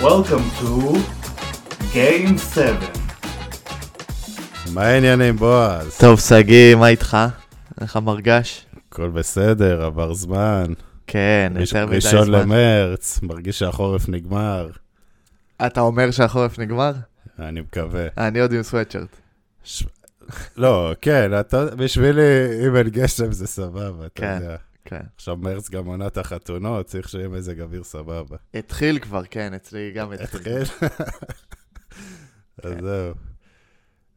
Welcome to Game 7. מה העניינים, בועז? טוב, שגיא, מה איתך? איך המרגש? הכל בסדר, עבר זמן. כן, ראש- יותר מדי ראשון זמן. למרץ, מרגיש שהחורף נגמר. אתה אומר שהחורף נגמר? אני מקווה. אני עוד עם סוואטשרט. ש... לא, כן, אתה, בשבילי, אם אין גשם זה סבבה, אתה כן. יודע. כן. עכשיו מרץ גם עונת החתונות, צריך שיהיה מזג אוויר סבבה. התחיל כבר, כן, אצלי גם התחיל. התחיל? אז זהו.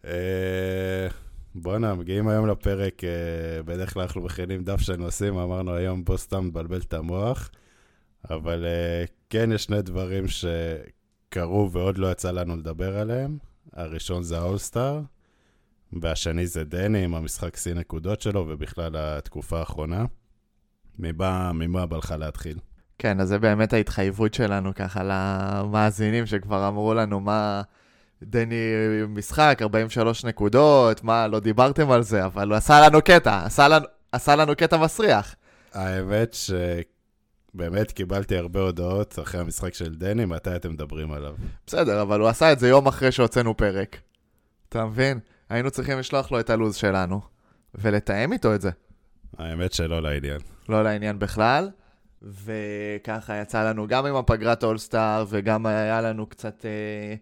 אה, בואנה, מגיעים היום לפרק, אה, בדרך כלל אנחנו מכינים דף של נושאים, אמרנו היום בוא סתם נבלבל את המוח, אבל אה, כן יש שני דברים שקרו ועוד לא יצא לנו לדבר עליהם. הראשון זה האולסטאר, והשני זה דני עם המשחק שיא נקודות שלו, ובכלל התקופה האחרונה. ממה, ממה בא לך להתחיל? כן, אז זה באמת ההתחייבות שלנו ככה למאזינים שכבר אמרו לנו מה... דני משחק, 43 נקודות, מה, לא דיברתם על זה, אבל הוא עשה לנו קטע, עשה לנו, עשה לנו קטע מסריח. האמת שבאמת קיבלתי הרבה הודעות אחרי המשחק של דני, מתי אתם מדברים עליו? בסדר, אבל הוא עשה את זה יום אחרי שהוצאנו פרק. אתה מבין? היינו צריכים לשלוח לו את הלו"ז שלנו, ולתאם איתו את זה. האמת שלא לעניין. לא לעניין בכלל. וככה יצא לנו גם עם הפגרת אולסטאר, וגם היה לנו קצת אה,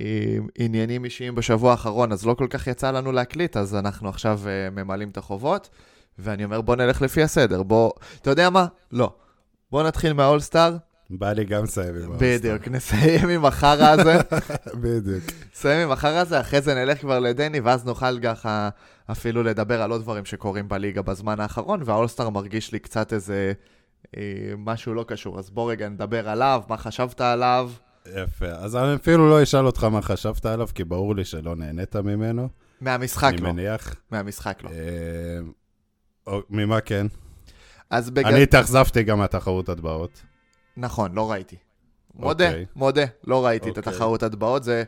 אה, עניינים אישיים בשבוע האחרון, אז לא כל כך יצא לנו להקליט, אז אנחנו עכשיו אה, ממלאים את החובות. ואני אומר, בוא נלך לפי הסדר, בוא... אתה יודע מה? לא. בוא נתחיל מהאולסטאר, בא לי גם לסיים עם בדיוק, נסיים עם החרא הזה. בדיוק. נסיים עם החרא הזה, אחרי זה נלך כבר לדני, ואז נוכל ככה אפילו לדבר על עוד דברים שקורים בליגה בזמן האחרון, והאולסטאר מרגיש לי קצת איזה אה, משהו לא קשור. אז בוא רגע נדבר עליו, מה חשבת עליו? יפה. אז אני אפילו לא אשאל אותך מה חשבת עליו, כי ברור לי שלא נהנית ממנו. מהמשחק אני לא. מניח. מהמשחק לא. אה, או- ממה כן? אז בגלל... אני התאכזבתי גם מהתחרות הטבעות. נכון, לא ראיתי. מודה, אוקיי. מודה, לא ראיתי את אוקיי. התחרות הטבעות, זה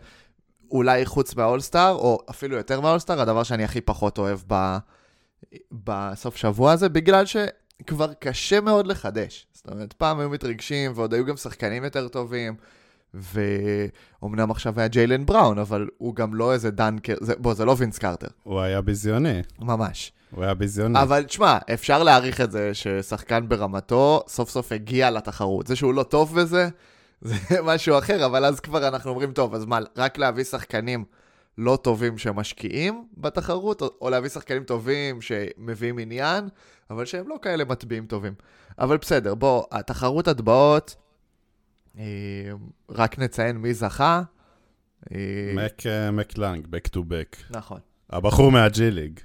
אולי חוץ מהאולסטאר, או אפילו יותר מהאולסטאר, הדבר שאני הכי פחות אוהב ב... בסוף שבוע הזה, בגלל שכבר קשה מאוד לחדש. זאת אומרת, פעם היו מתרגשים, ועוד היו גם שחקנים יותר טובים, ואומנם עכשיו היה ג'יילן בראון, אבל הוא גם לא איזה דנקר, זה... בוא, זה לא וינס קרטר, הוא היה ביזיוני. ממש. הוא היה ביזיוני. אבל תשמע, אפשר להעריך את זה ששחקן ברמתו סוף סוף הגיע לתחרות. זה שהוא לא טוב בזה, זה משהו אחר, אבל אז כבר אנחנו אומרים, טוב, אז מה, רק להביא שחקנים לא טובים שמשקיעים בתחרות, או, או להביא שחקנים טובים שמביאים עניין, אבל שהם לא כאלה מטביעים טובים. אבל בסדר, בוא, התחרות הטבעות, אה, רק נציין מי זכה. אה, מק אה, מקלאנג, back to back. נכון. הבחור מהג'י ליג,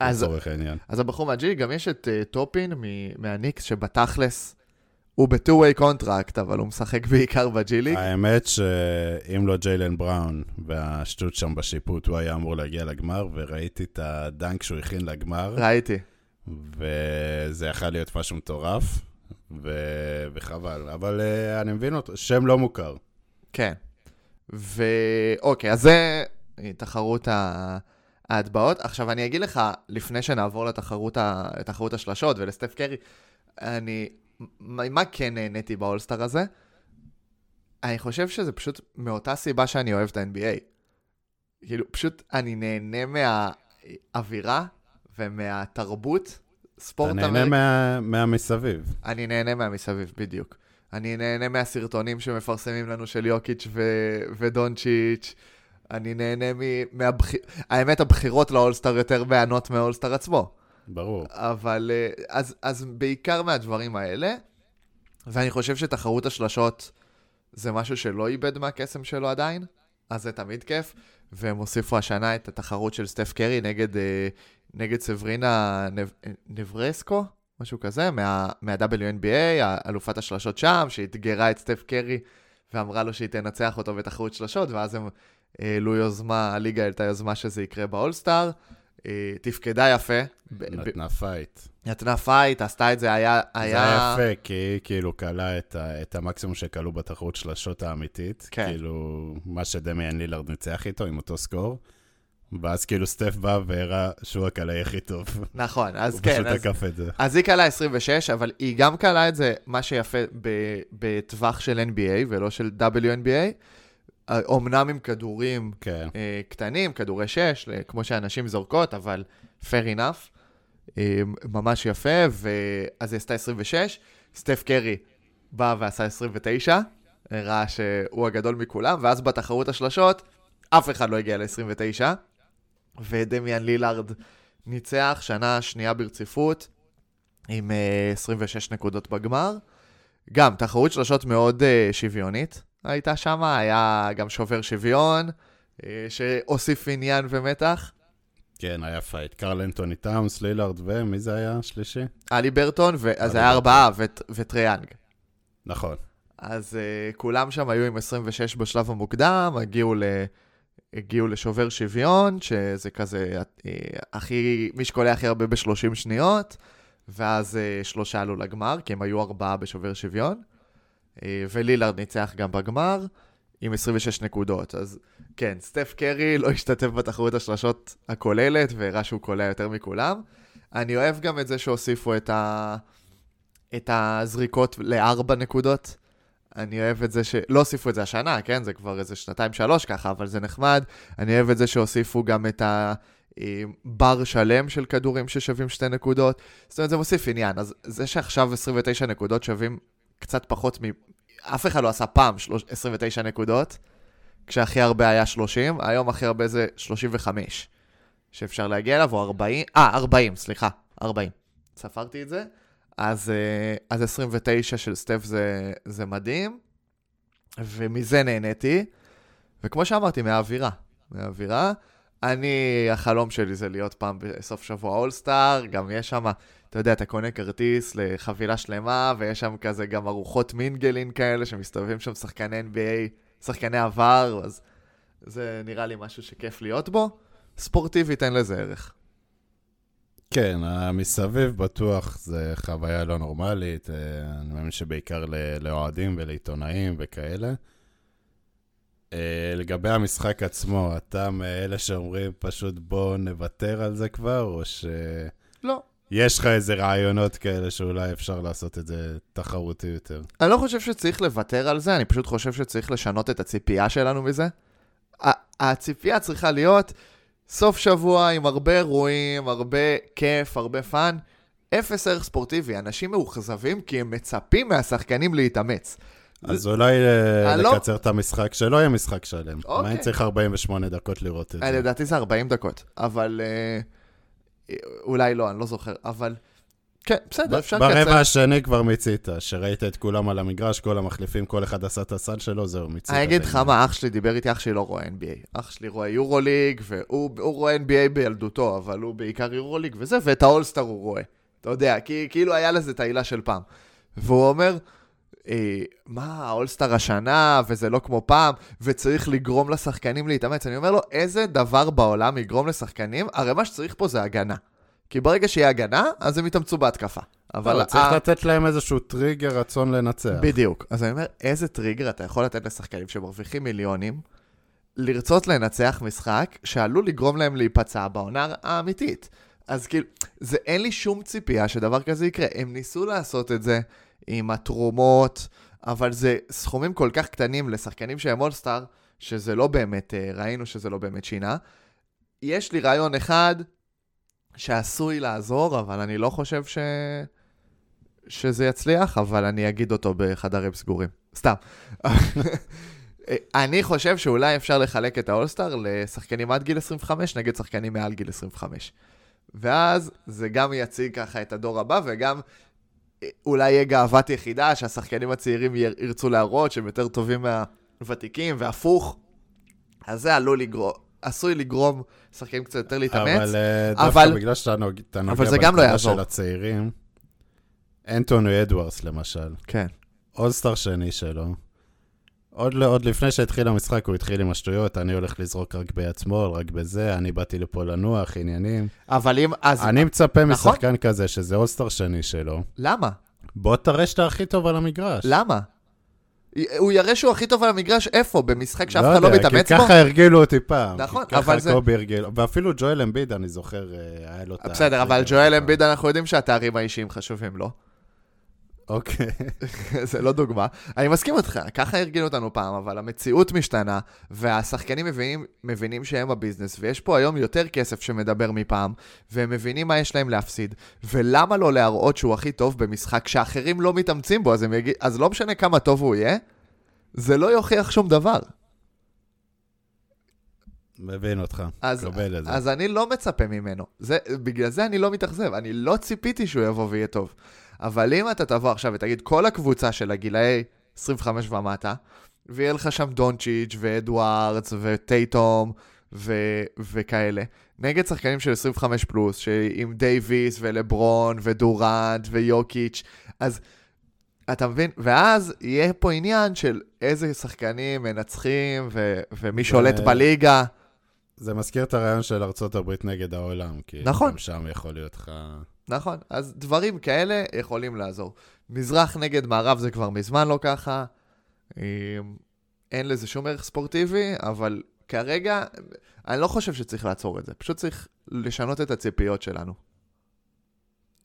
אז לצורך העניין. אז הבחור מהג'י, גם יש את uh, טופין מהניקס, שבתכלס הוא ב-2-way contract, אבל הוא משחק בעיקר בג'י ליג. האמת שאם לא ג'יילן בראון והשטות שם בשיפוט, הוא היה אמור להגיע לגמר, וראיתי את הדנק שהוא הכין לגמר, ראיתי. וזה יכול להיות משהו מטורף, ו... וחבל. אבל uh, אני מבין אותו, שם לא מוכר. כן. ואוקיי, אז זה תחרות ה... ההטבעות. עכשיו, אני אגיד לך, לפני שנעבור לתחרות, ה... לתחרות השלשות ולסטף קרי, אני... מה כן נהניתי באולסטאר הזה? אני חושב שזה פשוט מאותה סיבה שאני אוהב את ה-NBA. כאילו, פשוט אני נהנה מהאווירה ומהתרבות. ספורט אתה נהנה אמריקאי. מה... מהמסביב. אני נהנה מהמסביב, בדיוק. אני נהנה מהסרטונים שמפרסמים לנו של יוקיץ' ו- ודונצ'יץ'. אני נהנה מ... מהבח... האמת, הבחירות לאולסטאר יותר מהנות מהאולסטאר עצמו. ברור. אבל אה, אז, אז בעיקר מהדברים האלה, ואני חושב שתחרות השלשות זה משהו שלא איבד מהקסם שלו עדיין, אז זה תמיד כיף. והם הוסיפו השנה את התחרות של סטף קרי נגד, אה, נגד סברינה נב... נברסקו, משהו כזה, מה, מה-WNBA, אלופת השלשות שם, שאתגרה את סטף קרי ואמרה לו שהיא תנצח אותו בתחרות שלשות, ואז הם העלו יוזמה, הליגה העלתה יוזמה שזה יקרה באולסטאר. אה, תפקדה יפה. נתנה fight. נתנה fight, עשתה את זה, היה... זה היה... היה יפה, כי היא כאילו קלעה את, ה, את המקסימום שקלעו בתחרות של השלשות האמיתית. כן. כאילו, מה שדמיאן לילארד ניצח איתו, עם אותו score. ואז כאילו סטף בא והראה שהוא הקלעי הכי טוב. נכון, אז הוא כן, פשוט אז, תקף את זה. אז היא קלה 26, אבל היא גם קלה את זה, מה שיפה, בטווח של NBA ולא של WNBA. אומנם עם כדורים כן. אה, קטנים, כדורי 6, כמו שאנשים זורקות, אבל fair enough. אה, ממש יפה, ואז היא עשתה 26. סטף קרי בא ועשה 29, הראה שהוא הגדול מכולם, ואז בתחרות השלשות, אף אחד לא הגיע ל-29, ודמיאן לילארד ניצח שנה שנייה ברציפות, עם אה, 26 נקודות בגמר. גם, תחרות שלשות מאוד אה, שוויונית הייתה שם, היה גם שובר שוויון, אה, שהוסיף עניין ומתח. כן, היה fight. קרל אנטוני טאמס, לילארד ומי זה היה השלישי? הליברטון, ואז עלי היה ארבעה, וט- וטריי יאנג. נכון. אז uh, כולם שם היו עם 26 בשלב המוקדם, הגיעו, ל... הגיעו לשובר שוויון, שזה כזה uh, הכי, מי שקולע הכי הרבה ב-30 שניות, ואז uh, שלושה עלו לגמר, כי הם היו ארבעה בשובר שוויון, ולילארד ניצח גם בגמר, עם 26 נקודות. אז כן, סטף קרי לא השתתף בתחרות השלשות הכוללת, והראה שהוא קולע יותר מכולם. אני אוהב גם את זה שהוסיפו את, ה... את הזריקות לארבע נקודות. אני אוהב את זה ש... לא הוסיפו את זה השנה, כן? זה כבר איזה שנתיים-שלוש ככה, אבל זה נחמד. אני אוהב את זה שהוסיפו גם את הבר שלם של כדורים ששווים שתי נקודות. זאת אומרת, זה מוסיף עניין. אז זה שעכשיו 29 נקודות שווים קצת פחות מ... אף אחד לא עשה פעם שלוש- 29 נקודות, כשהכי הרבה היה 30, היום הכי הרבה זה 35, שאפשר להגיע אליו, או 40, אה, 40, סליחה, 40. ספרתי את זה. אז, אה, אז 29 של סטף זה, זה מדהים, ומזה נהניתי. וכמו שאמרתי, מהאווירה. מהאווירה. אני, החלום שלי זה להיות פעם בסוף שבוע אולסטאר, גם יש שם, אתה יודע, אתה קונה כרטיס לחבילה שלמה, ויש שם כזה גם ארוחות מינגלין כאלה, שמסתובבים שם שחקני NBA, שחקני עבר, אז זה נראה לי משהו שכיף להיות בו. ספורטיבית אין לזה ערך. כן, המסביב בטוח זה חוויה לא נורמלית, אה, אני מאמין שבעיקר לאוהדים ולעיתונאים וכאלה. אה, לגבי המשחק עצמו, אתה מאלה שאומרים פשוט בוא נוותר על זה כבר, או שיש לא. לך איזה רעיונות כאלה שאולי אפשר לעשות את זה תחרותי יותר? אני לא חושב שצריך לוותר על זה, אני פשוט חושב שצריך לשנות את הציפייה שלנו מזה. הציפייה צריכה להיות סוף שבוע עם הרבה אירועים, הרבה כיף, הרבה fun. אפס ערך ספורטיבי, אנשים מאוכזבים כי הם מצפים מהשחקנים להתאמץ. אז אולי אה, אני לא- לקצר את המשחק, שלא יהיה משחק שלם. אוקיי. מה אם צריך 48 דקות לראות את אה, זה? לדעתי זה 40 דקות, אבל אה, אה, אולי לא, אני לא זוכר, אבל כן, בסדר, אפשר ברבע לקצר. השני כבר מיצית, שראית את כולם על המגרש, כל המחליפים, כל אחד עשה את הסל שלו, זהו, מיצית. אני אגיד לך. מה, אח שלי דיבר איתי, אח שלי לא רואה NBA. אח שלי רואה יורוליג, והוא הוא רואה NBA בילדותו, אבל הוא בעיקר יורוליג וזה, ואת האולסטאר הוא רואה. אתה יודע, כי כאילו היה לזה את העילה של פעם. והוא אומר, אה, מה, האולסטאר השנה, וזה לא כמו פעם, וצריך לגרום לשחקנים להתאמץ. אני אומר לו, איזה דבר בעולם יגרום לשחקנים? הרי מה שצריך פה זה הגנה. כי ברגע שיהיה הגנה, אז הם יתאמצו בהתקפה. אבל... אבל צריך ה- לתת להם איזשהו טריגר רצון לנצח. בדיוק. אז אני אומר, איזה טריגר אתה יכול לתת לשחקנים שמרוויחים מיליונים, לרצות לנצח משחק שעלול לגרום להם להיפצע בעונה האמיתית. אז כאילו, זה אין לי שום ציפייה שדבר כזה יקרה. הם ניסו לעשות את זה עם התרומות, אבל זה סכומים כל כך קטנים לשחקנים שהם אולסטאר, שזה לא באמת, אה, ראינו שזה לא באמת שינה. יש לי רעיון אחד שעשוי לעזור, אבל אני לא חושב ש... שזה יצליח, אבל אני אגיד אותו בחדרים סגורים. סתם. אני חושב שאולי אפשר לחלק את האולסטאר לשחקנים עד גיל 25 נגד שחקנים מעל גיל 25. ואז זה גם יציג ככה את הדור הבא, וגם אולי יהיה גאוות יחידה שהשחקנים הצעירים יר- ירצו להראות שהם יותר טובים מהוותיקים, והפוך. אז זה עלול לגרום, עשוי לגרום שחקנים קצת יותר להתאמץ. אבל אה, אבל- דווקא בגלל שאתה נוג- אתה נוגע זה גם לא בנקודה יעזור. של הצעירים, אנטוני אדוארס למשל, כן. אולסטאר שני שלו, עוד, לא- עוד לפני שהתחיל המשחק הוא התחיל עם השטויות, אני הולך לזרוק רק ביד שמאל, רק בזה, אני באתי לפה לנוח, עניינים. אבל אם, אז... אני מצפה נכון. משחקן כזה, שזה אולסטאר שני שלו, למה? בוא תראה שאתה הכי טוב על המגרש. למה? הוא יראה שהוא הכי טוב על המגרש, איפה? במשחק שאף אחד לא יודע, מתאמץ כי בו? ככה הרגילו אותי פעם. נכון, כי ככה אבל זה- קובי הרגיל, ואפילו ג'ואל אמביד, אני זוכר, אה, היה לו את ה... בסדר, אבל ג'ואל אמביד, אנחנו יודעים שהתארים האישיים חשובים לו. אוקיי. זה לא דוגמה. אני מסכים איתך, ככה הרגילו אותנו פעם, אבל המציאות משתנה, והשחקנים מבינים, מבינים שהם הביזנס, ויש פה היום יותר כסף שמדבר מפעם, והם מבינים מה יש להם להפסיד, ולמה לא להראות שהוא הכי טוב במשחק שאחרים לא מתאמצים בו, אז, יגיד, אז לא משנה כמה טוב הוא יהיה, זה לא יוכיח שום דבר. מבין אותך, אז, קבל את זה. אז אני לא מצפה ממנו. זה, בגלל זה אני לא מתאכזב, אני לא ציפיתי שהוא יבוא ויהיה טוב. אבל אם אתה תבוא עכשיו ותגיד, כל הקבוצה של הגילאי 25 ומטה, ויהיה לך שם דונצ'יץ' ואדוארדס וטייטום ו- וכאלה, נגד שחקנים של 25 פלוס, שעם דייוויס ולברון ודורנט ויוקיץ', אז אתה מבין? ואז יהיה פה עניין של איזה שחקנים מנצחים ו- ומי שולט בליגה. זה מזכיר את הרעיון של הברית נגד העולם, כי נכון. גם שם יכול להיות לך... נכון, אז דברים כאלה יכולים לעזור. מזרח נגד מערב זה כבר מזמן לא ככה, אמ, אין לזה שום ערך ספורטיבי, אבל כרגע אני לא חושב שצריך לעצור את זה, פשוט צריך לשנות את הציפיות שלנו.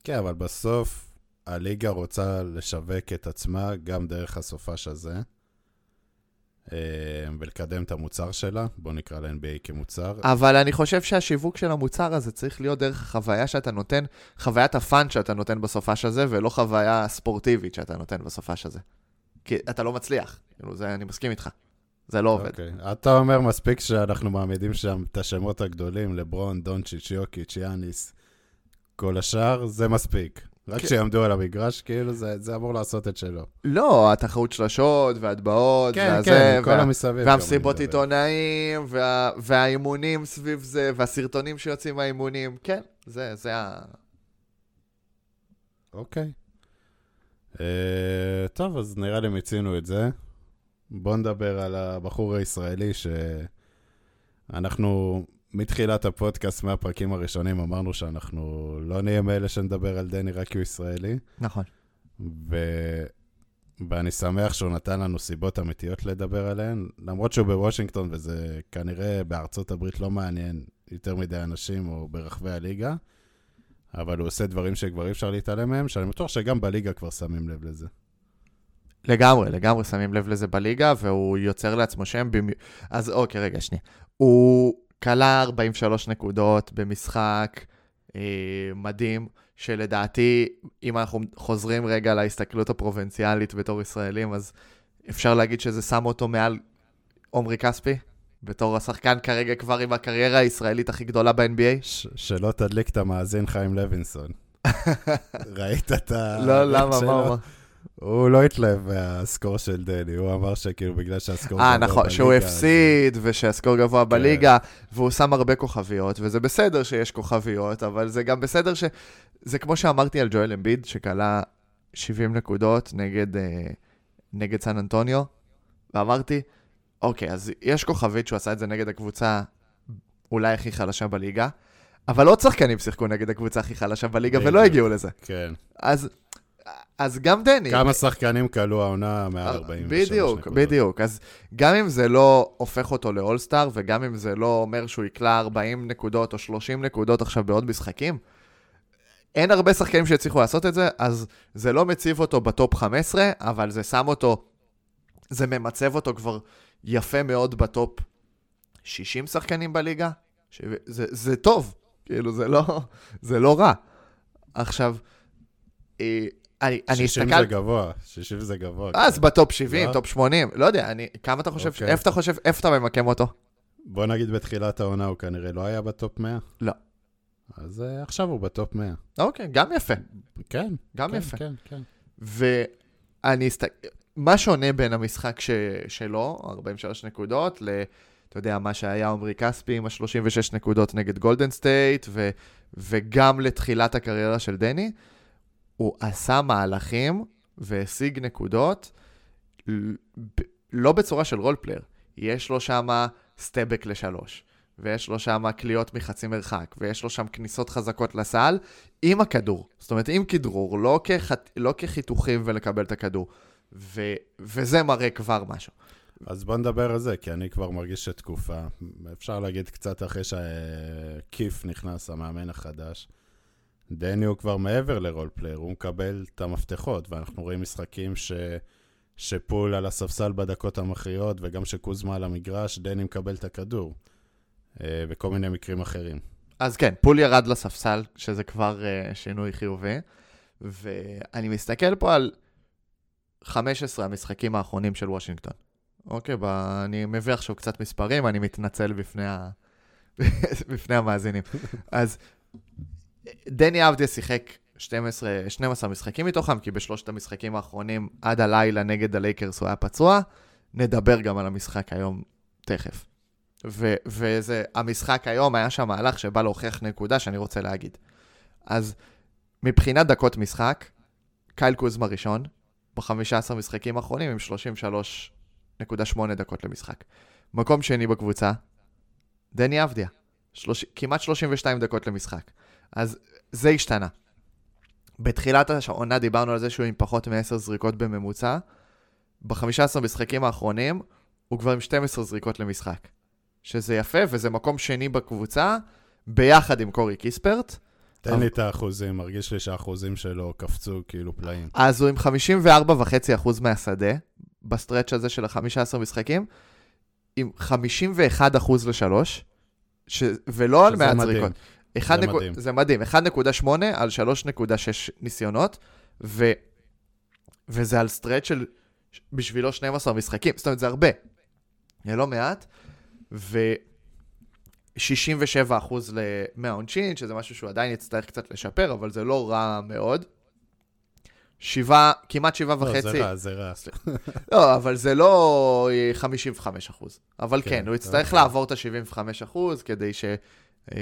כן, אבל בסוף הליגה רוצה לשווק את עצמה גם דרך הסופש הזה, ולקדם את המוצר שלה, בוא נקרא ל-NBA כמוצר. אבל אני חושב שהשיווק של המוצר הזה צריך להיות דרך החוויה שאתה נותן, חוויית הפאן שאתה נותן בסופש הזה, ולא חוויה ספורטיבית שאתה נותן בסופש הזה. כי אתה לא מצליח, כאילו, זה, אני מסכים איתך. זה לא עובד. אוקיי. אתה אומר מספיק שאנחנו מעמידים שם את השמות הגדולים, לברון, דונצ'יץ', יוקיץ', יאניס, כל השאר, זה מספיק. רק כן. שיעמדו על המגרש, כאילו זה, זה אמור לעשות את שלו. לא, התחרות שלשות, והטבעות, כן, והזה, כן, כל וה- המסביב. גם והמסיבות. עיתונאים, וה, והאימונים סביב זה, והסרטונים שיוצאים מהאימונים, כן, זה, זה ה... אוקיי. אה, טוב, אז נראה לי מיצינו את זה. בואו נדבר על הבחור הישראלי שאנחנו, מתחילת הפודקאסט, מהפרקים הראשונים, אמרנו שאנחנו לא נהיה מאלה שנדבר על דני רק כי הוא ישראלי. נכון. ו... ואני שמח שהוא נתן לנו סיבות אמיתיות לדבר עליהן, למרות שהוא בוושינגטון וזה כנראה בארצות הברית לא מעניין יותר מדי אנשים או ברחבי הליגה, אבל הוא עושה דברים שכבר אי אפשר להתעלם מהם, שאני בטוח שגם בליגה כבר שמים לב לזה. לגמרי, לגמרי שמים לב לזה בליגה, והוא יוצר לעצמו שם. במ... אז אוקיי, רגע, שנייה. הוא כלה 43 נקודות במשחק אה, מדהים, שלדעתי, אם אנחנו חוזרים רגע להסתכלות הפרובינציאלית בתור ישראלים, אז אפשר להגיד שזה שם אותו מעל עומרי כספי, בתור השחקן כרגע כבר עם הקריירה הישראלית הכי גדולה ב-NBA. ש- שלא תדליק את המאזין חיים לוינסון. ראית את ה... לא, למה, שלו? מה הוא לא התלהב מהסקור של דני, הוא אמר שכאילו בגלל שהסקור אה, גבוה נכון, שהוא בליגה, אז- הפסיד, ושהסקור גבוה כן. בליגה, והוא שם הרבה כוכביות, וזה בסדר שיש כוכביות, אבל זה גם בסדר ש... זה כמו שאמרתי על ג'ואל אמביד, שכלה 70 נקודות נגד, אה, נגד סן אנטוניו, ואמרתי, אוקיי, אז יש כוכבית שהוא עשה את זה נגד הקבוצה אולי הכי חלשה בליגה, אבל עוד שחקנים שיחקו נגד הקבוצה הכי חלשה בליגה ולא. הגיעו לזה. כן. אז, אז גם דני... כמה שחקנים קלעו העונה מעל 43 בדיוק, נקודות. בדיוק. אז גם אם זה לא הופך אותו לאולסטאר, וגם אם זה לא אומר שהוא יקלע 40 נקודות או 30 נקודות עכשיו בעוד משחקים, אין הרבה שחקנים שהצליחו לעשות את זה, אז זה לא מציב אותו ב top 15, אבל זה שם אותו, זה ממצב אותו כבר יפה מאוד ב top 60 שחקנים בליגה. ש... זה, זה טוב, כאילו, זה לא, זה לא רע. עכשיו, אה, אני, אני 60 הסתכל... זה גבוה, 60 זה גבוה. אז כן. ב top 70, לא? top 80, לא יודע, אני, כמה אתה חושב, אוקיי. איפה אתה חושב, איפה אתה ממקם אותו? בוא נגיד בתחילת העונה הוא כנראה לא היה ב top 100. לא. אז uh, עכשיו הוא בטופ 100. אוקיי, גם יפה, כן. גם כן, יפה. כן, כן. ואני אסתכל, מה שונה בין המשחק ש... שלו, 43 נקודות, ל... אתה יודע, מה שהיה עמרי כספי עם ה-36 נקודות נגד גולדן סטייט, ו... וגם לתחילת הקריירה של דני, הוא עשה מהלכים והשיג נקודות, לא בצורה של role player. יש לו שם step back לשלוש, ויש לו שם קליעות מחצי מרחק, ויש לו שם כניסות חזקות לסל, עם הכדור. זאת אומרת, עם כדרור, לא, כח... לא כחיתוכים ולקבל את הכדור. ו, וזה מראה כבר משהו. אז בוא נדבר על זה, כי אני כבר מרגיש שתקופה. אפשר להגיד קצת אחרי שקיף נכנס, המאמן החדש. דני הוא כבר מעבר ל role player, הוא מקבל את המפתחות, ואנחנו רואים משחקים ש... שפול על הספסל בדקות המכריעות, וגם שקוזמה על המגרש, דני מקבל את הכדור. וכל מיני מקרים אחרים. אז כן, פול ירד לספסל, שזה כבר uh, שינוי חיובי, ואני מסתכל פה על 15 המשחקים האחרונים של וושינגטון. אוקיי, ב... אני מביא עכשיו קצת מספרים, אני מתנצל בפני, ה... בפני המאזינים. אז דני אבדיה שיחק 12, 12 משחקים מתוכם, כי בשלושת המשחקים האחרונים, עד הלילה נגד הלייקרס הוא היה פצוע. נדבר גם על המשחק היום תכף. ו- וזה, המשחק היום היה שם מהלך שבא להוכיח נקודה שאני רוצה להגיד. אז מבחינת דקות משחק, קייל קוזמה ראשון, ב-15 משחקים האחרונים עם 33.8 דקות למשחק. מקום שני בקבוצה, דני אבדיה, שלוש... כמעט 32 דקות למשחק. אז זה השתנה. בתחילת העונה דיברנו על זה שהוא עם פחות מ-10 זריקות בממוצע. ב-15 משחקים האחרונים הוא כבר עם 12 זריקות למשחק. שזה יפה, וזה מקום שני בקבוצה, ביחד עם קורי קיספרט. תן לי את האחוזים, מרגיש לי שהאחוזים שלו קפצו כאילו פלאים. אז הוא עם 54.5% מהשדה, ב stretch הזה של ה-15 משחקים, עם 51% לשלוש, ש... ולא על מעט זריקות. זה. מדהים. זה מדהים, 1.8 על 3.6 ניסיונות, ו... וזה על stretch של בשבילו 12 משחקים, זאת אומרת, זה הרבה. זה לא מעט, ו-67% מהעונשין, שזה משהו שהוא עדיין יצטרך קצת לשפר, אבל זה לא רע מאוד. שבעה, כמעט שבעה לא, וחצי. זה רע, זה רע, סליחה. לא, אבל זה לא 55 אחוז. אבל כן, כן, הוא יצטרך אוקיי. לעבור את ה-75 אחוז כדי ש... אה,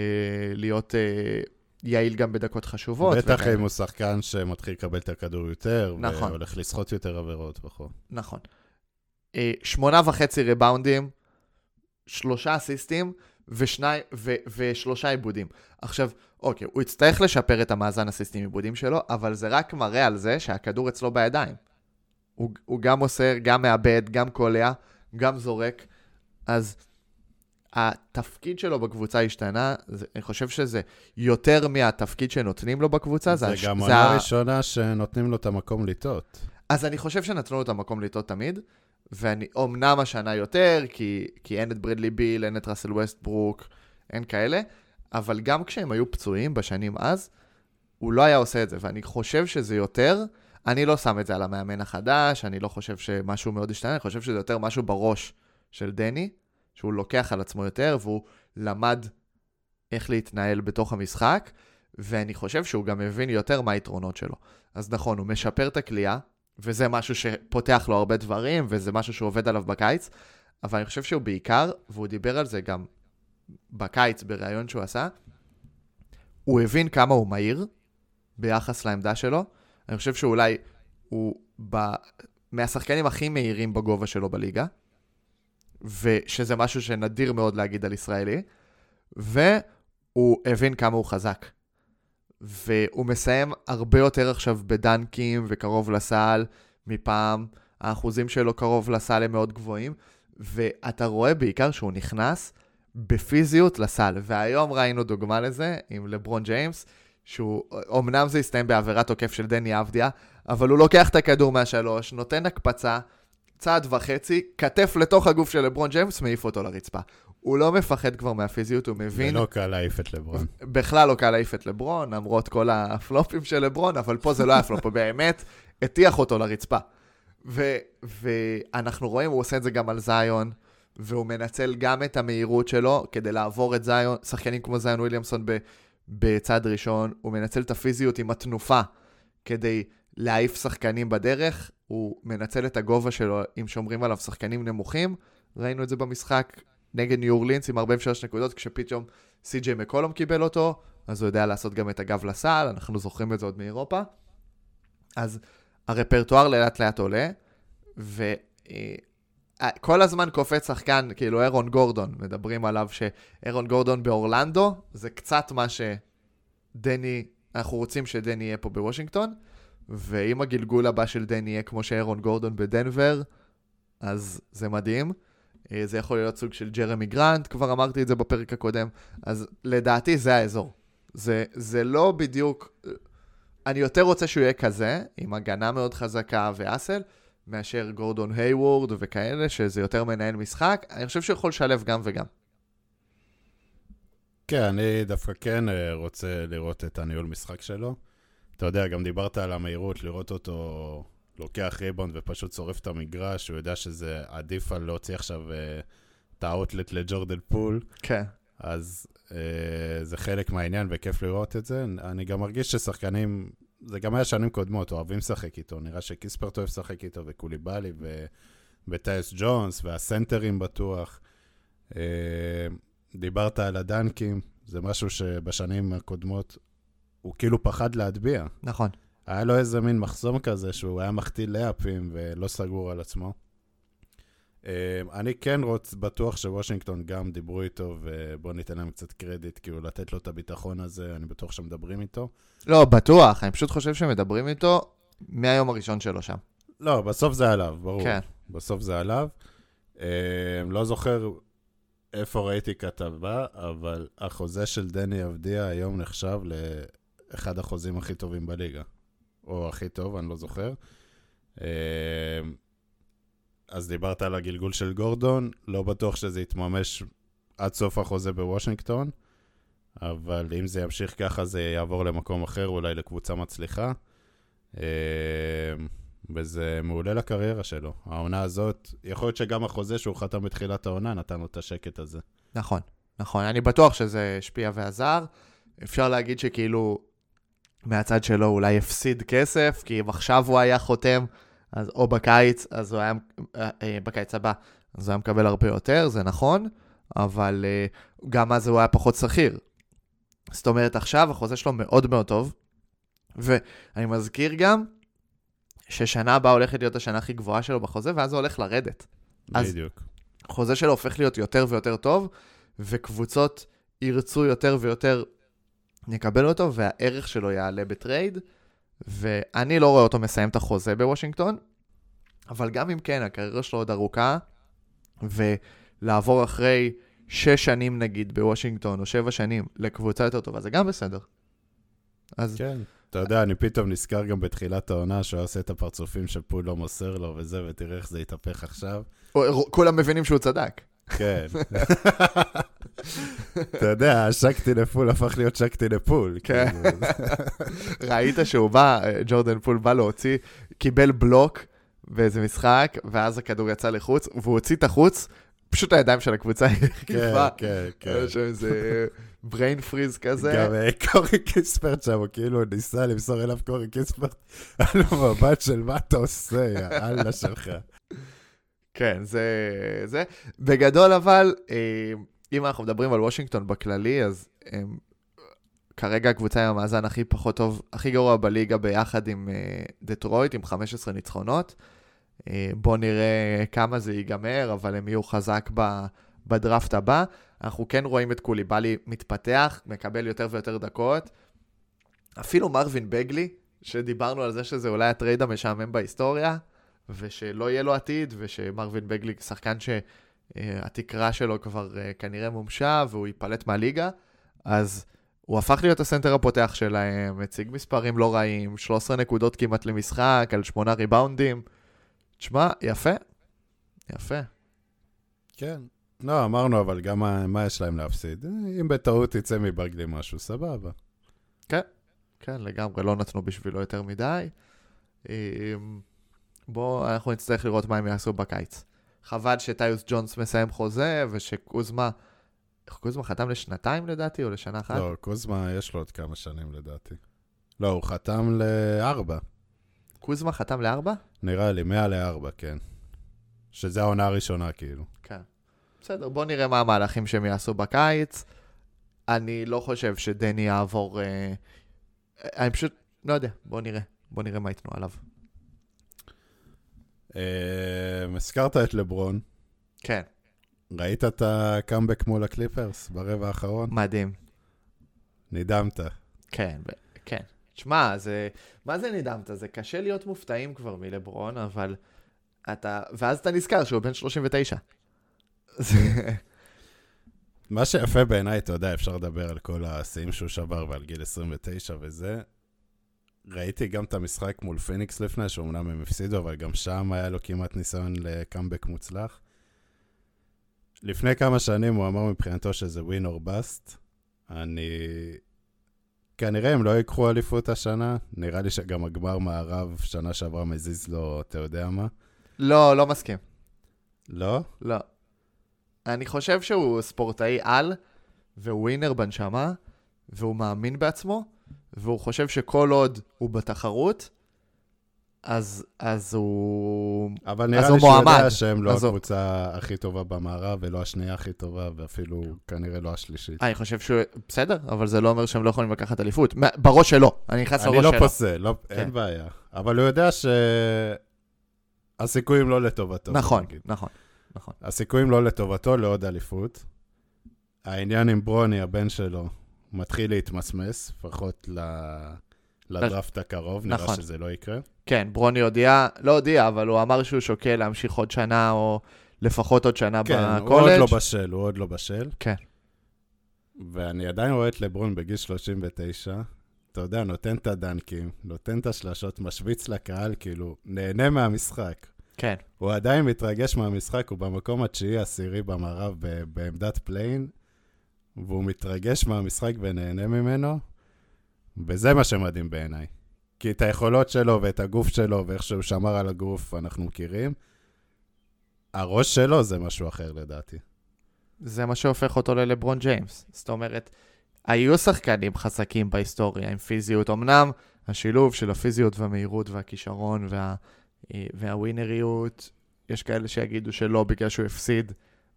להיות אה, יעיל גם בדקות חשובות. בטח וכאלה. אם הוא שחקן שמתחיל לקבל את הכדור יותר, נכון. והולך לסחוט יותר עבירות וכו'. נכון. אה, שמונה וחצי ריבאונדים, שלושה אסיסטים ושני, ו, ושלושה עיבודים. עכשיו, אוקיי, הוא יצטרך לשפר את המאזן אסיסטים עיבודים שלו, אבל זה רק מראה על זה שהכדור אצלו בידיים. הוא, הוא גם מוסר, גם מאבד, גם קולע, גם זורק. אז התפקיד שלו בקבוצה השתנה, זה, אני חושב שזה יותר מהתפקיד שנותנים לו בקבוצה. זה הש- גם זה עונה ראשונה שנותנים לו את המקום לטעות. אז אני חושב שנתנו לו את המקום לטעות תמיד, ואני, אמנם השנה יותר, כי, כי אין את ברדלי ביל, אין את ראסל ווסטברוק, אין כאלה, אבל גם כשהם היו פצועים בשנים אז, הוא לא היה עושה את זה, ואני חושב שזה יותר, אני לא שם את זה על המאמן החדש, אני לא חושב שמשהו מאוד השתנה, אני חושב שזה יותר משהו בראש של דני, שהוא לוקח על עצמו יותר, והוא למד איך להתנהל בתוך המשחק, ואני חושב שהוא גם מבין יותר מה היתרונות שלו. אז נכון, הוא משפר את הכלייה, וזה משהו שפותח לו הרבה דברים, וזה משהו שהוא עובד עליו בקיץ, אבל אני חושב שהוא בעיקר, והוא דיבר על זה גם בקיץ, בריאיון שהוא עשה, הוא הבין כמה הוא מהיר ביחס לעמדה שלו. אני חושב שאולי הוא ב... מהשחקנים הכי מהירים בגובה שלו בליגה, ושזה משהו שנדיר מאוד להגיד על ישראלי, והוא הבין כמה הוא חזק. והוא מסיים הרבה יותר עכשיו בדנקים וקרוב לסל מפעם, האחוזים שלו קרוב לסל הם מאוד גבוהים, ואתה רואה בעיקר שהוא נכנס בפיזיות לסל, והיום ראינו דוגמה לזה עם לברון ג'יימס, שהוא, אמנם זה הסתיים בעבירת תוקף של דני אבדיה, אבל הוא לוקח את הכדור מהשלוש, נותן הקפצה, צעד וחצי, כתף לתוך הגוף של לברון ג'יימס, מעיף אותו לרצפה. הוא לא מפחד כבר מהפיזיות, הוא מבין. ולא קל להעיף את לברון. בכלל לא קל להעיף את לברון, למרות כל הפלופים של לברון, אבל פה זה לא היה פלופ, הוא באמת הטיח אותו לרצפה. ו- ואנחנו רואים, הוא עושה את זה גם על זיון, והוא מנצל גם את המהירות שלו כדי לעבור את זיון, שחקנים כמו זיון וויליאמסון ב- בצד ראשון, הוא מנצל את הפיזיות עם התנופה כדי להעיף שחקנים בדרך, הוא מנצל את הגובה שלו אם שומרים עליו שחקנים נמוכים, ראינו את זה במשחק נגד ניו אורלינס עם 43 נקודות, כשפתאום סי.ג'יי מקולום קיבל אותו, אז הוא יודע לעשות גם את הגב לסל, אנחנו זוכרים את זה עוד מאירופה. אז הרפרטואר לאט לאט עולה, וכל הזמן קופץ שחקן, כאילו אירון גורדון, מדברים עליו שאירון גורדון באורלנדו, זה קצת מה שדני, אנחנו רוצים שדני יהיה פה בוושינגטון, ואם הגלגול הבא של דני יהיה כמו שאירון גורדון בדנבר, אז זה מדהים. אה, זה יכול להיות סוג של ג'רמי גרנט, כבר אמרתי את זה בפרק הקודם, אז לדעתי זה האזור. זה, זה לא בדיוק... אני יותר רוצה שהוא יהיה כזה, עם הגנה מאוד חזקה ואסל, מאשר גורדון היוורד וכאלה, שזה יותר מנהל משחק. אני חושב שהוא יכול לשלב גם וגם. כן, אני דווקא כן אה, רוצה לראות את הניהול משחק שלו. אתה יודע, גם דיברת על המהירות, לראות אותו לוקח ריבאונד ופשוט שורף את המגרש, הוא יודע שזה עדיף על להוציא עכשיו אה, את האוטלט לג'ורדן פול. כן. אז אה, זה חלק מהעניין וכיף לראות את זה. אני גם מרגיש ששחקנים, זה גם היה שנים קודמות, אוהבים לשחק איתו. נראה שקיספרט אוהב לשחק איתו, וקוליבאלי, וטייס ג'ונס, והסנטרים בטוח. אה, דיברת על הדנקים, זה משהו שבשנים הקודמות הוא כאילו פחד להטביע. נכון. היה לו איזה מין מחסום כזה שהוא היה מחטיא לאפים ולא סגור על עצמו. אה, אני כן רוצ, בטוח שוושינגטון גם דיברו איתו, ובואו ניתן להם קצת קרדיט, כאילו לתת לו את הביטחון הזה, אני בטוח שמדברים איתו. לא, בטוח, אני פשוט חושב שמדברים איתו מהיום הראשון שלו שם. לא, בסוף זה עליו, ברור. כן. בסוף זה עליו. אה, לא זוכר איפה ראיתי כתבה, אבל החוזה של דני אבדיה היום נחשב לאחד החוזים הכי טובים בליגה. או הכי טוב, אני לא זוכר. אה, אז דיברת על הגלגול של גורדון, לא בטוח שזה יתממש עד סוף החוזה בוושינגטון, אבל אם זה ימשיך ככה זה יעבור למקום אחר, אולי לקבוצה מצליחה. אה, וזה מעולה לקריירה שלו. העונה הזאת, יכול להיות שגם החוזה שהוא חתם בתחילת העונה נתן לו את השקט הזה. נכון, נכון. אני בטוח שזה השפיע ועזר. אפשר להגיד שכאילו, מהצד שלו אולי הפסיד כסף, כי אם עכשיו הוא היה חותם, אז או בקיץ, אז הוא היה, אה, אה, בקיץ הבא, אז הוא היה מקבל הרבה יותר, זה נכון, אבל אה, גם אז הוא היה פחות שכיר. זאת אומרת, עכשיו החוזה שלו מאוד מאוד טוב, ואני מזכיר גם ששנה הבאה הולכת להיות השנה הכי גבוהה שלו בחוזה, ואז הוא הולך לרדת. בדיוק. החוזה שלו הופך להיות יותר ויותר טוב, וקבוצות ירצו יותר ויותר נקבל אותו, והערך שלו יעלה בטרייד, ואני לא רואה אותו מסיים את החוזה בוושינגטון, אבל גם אם כן, הקריירה שלו עוד ארוכה, ולעבור אחרי שש שנים נגיד בוושינגטון, או שבע שנים, לקבוצה יותר טובה, זה גם בסדר. אז... כן. אתה יודע, אני פתאום נזכר גם בתחילת העונה שהוא עושה את הפרצופים שפול לא מוסר לו וזה, ותראה איך זה יתהפך עכשיו. כולם מבינים שהוא צדק. כן. אתה יודע, שקטי לפול הפך להיות שקטי לפול. כן. כאילו. ראית שהוא בא, ג'ורדן פול בא להוציא, קיבל בלוק באיזה משחק, ואז הכדור יצא לחוץ, והוא הוציא את החוץ, פשוט הידיים של הקבוצה כן, כן, כן. היה שם איזה בריין פריז כזה. גם אה, קורי קיספרט שם, הוא כאילו ניסה למסור אליו קורי קיספרט, על המבט של מה אתה עושה, יא אללה שלך. כן, זה... זה. בגדול אבל, אה, אם אנחנו מדברים על וושינגטון בכללי, אז הם, כרגע הקבוצה עם המאזן הכי פחות טוב, הכי גרוע בליגה ביחד עם uh, דטרויט, עם 15 ניצחונות. בואו נראה כמה זה ייגמר, אבל הם יהיו חזק ב, בדראפט הבא. אנחנו כן רואים את קוליבאלי מתפתח, מקבל יותר ויותר דקות. אפילו מרווין בגלי, שדיברנו על זה שזה אולי ה trade המשעמם בהיסטוריה, ושלא יהיה לו עתיד, ושמרווין בגלי שחקן שהתקרה שלו כבר אה, כנראה מומשה והוא ייפלט מהליגה, אז הוא הפך להיות הסנטר הפותח שלהם, הציג מספרים לא רעים, 13 נקודות כמעט למשחק, על 8 ריבאונדים. תשמע, יפה. יפה. כן. לא, אמרנו, אבל גם מה, מה יש להם להפסיד? אם בטעות יצא מבגלי משהו, סבבה. כן, כן, לגמרי, לא נתנו בשבילו יותר מדי. בואו, אנחנו נצטרך לראות מה הם יעשו בקיץ. חבל שטיוס ג'ונס מסיים חוזה, ושקוזמה, איך קוזמה חתם לשנתיים לדעתי, או לשנה אחת? לא, קוזמה יש לו עוד כמה שנים לדעתי. לא, הוא חתם לארבע. קוזמה חתם לארבע? נראה לי, מאה לארבע, כן. שזה העונה הראשונה, כאילו. כן. בסדר, בואו נראה מה המהלכים שהם יעשו בקיץ. אני לא חושב שדני יעבור... אה, אני פשוט, לא יודע, בואו נראה. בואו נראה מה ייתנו עליו. אה, הזכרת את לברון. כן. ראית את הקאמבק מול הקליפרס ברבע האחרון? מדהים. נדהמת. כן, כן. תשמע, זה... מה זה נדהמת? זה קשה להיות מופתעים כבר מלברון, אבל אתה... ואז אתה נזכר שהוא בן 39. זה- מה שיפה בעיניי, אתה יודע, אפשר לדבר על כל השיאים שהוא שבר ועל גיל 29 וזה. ראיתי גם את המשחק מול פיניקס לפני, שאומנם הם הפסידו, אבל גם שם היה לו כמעט ניסיון לקאמבק מוצלח. לפני כמה שנים הוא אמר מבחינתו שזה win or bust. אני... כנראה הם לא ייקחו אליפות השנה, נראה לי שגם הגמר מערב שנה שעברה מזיז לו, אתה יודע מה. לא, לא מסכים. לא? לא. אני חושב שהוא ספורטאי על, והוא ווינר בנשמה, והוא מאמין בעצמו, והוא חושב שכל עוד הוא בתחרות, אז, אז הוא... אבל אז נראה לי שהוא יודע מועמד. שהם לא אז הוא- הקבוצה הכי טובה במערב, ולא השנייה הכי טובה, ואפילו כנראה לא השלישית. אני חושב שהוא... בסדר, אבל זה לא אומר שהם לא יכולים לקחת אליפות. בראש שלו. אני נכנס אני לראש לא שלו. פוסל, לא, כן. אין בעיה. אבל הוא יודע שהסיכויים לא לטובתו. נכון. נכון, נכון. הסיכויים לא לטובתו לעוד אליפות. העניין עם ברוני, הבן שלו, מתחיל להתמסמס, לפחות ל- לדראפט הקרוב, נראה נכון. שזה לא יקרה. כן, ברוני הודיע, לא הודיע, אבל הוא אמר שהוא שוקל להמשיך עוד שנה, או לפחות עוד שנה כן, הוא בקולג'. עוד לא בשל, הוא עוד לא בשל. כן. ואני עדיין רואה את לברון בגיל 39, אתה יודע, נותן את הדנקים, נותן את השלשות, משוויץ לקהל, כאילו, נהנה מהמשחק. כן. הוא עדיין מתרגש מהמשחק, הוא במקום התשיעי העשירי במערב בעמדת play-in, והוא מתרגש מהמשחק ונהנה ממנו, וזה מה שמדהים בעיניי. כי את היכולות שלו ואת הגוף שלו ואיך שהוא שמר על הגוף אנחנו מכירים. הראש שלו זה משהו אחר לדעתי. זה מה שהופך אותו ללברון ג'יימס. זאת אומרת, היו שחקנים חזקים בהיסטוריה עם פיזיות. אמנם השילוב של הפיזיות והמהירות והכישרון וה, אה, והווינריות, יש כאלה שיגידו שלא בגלל שהוא הפסיד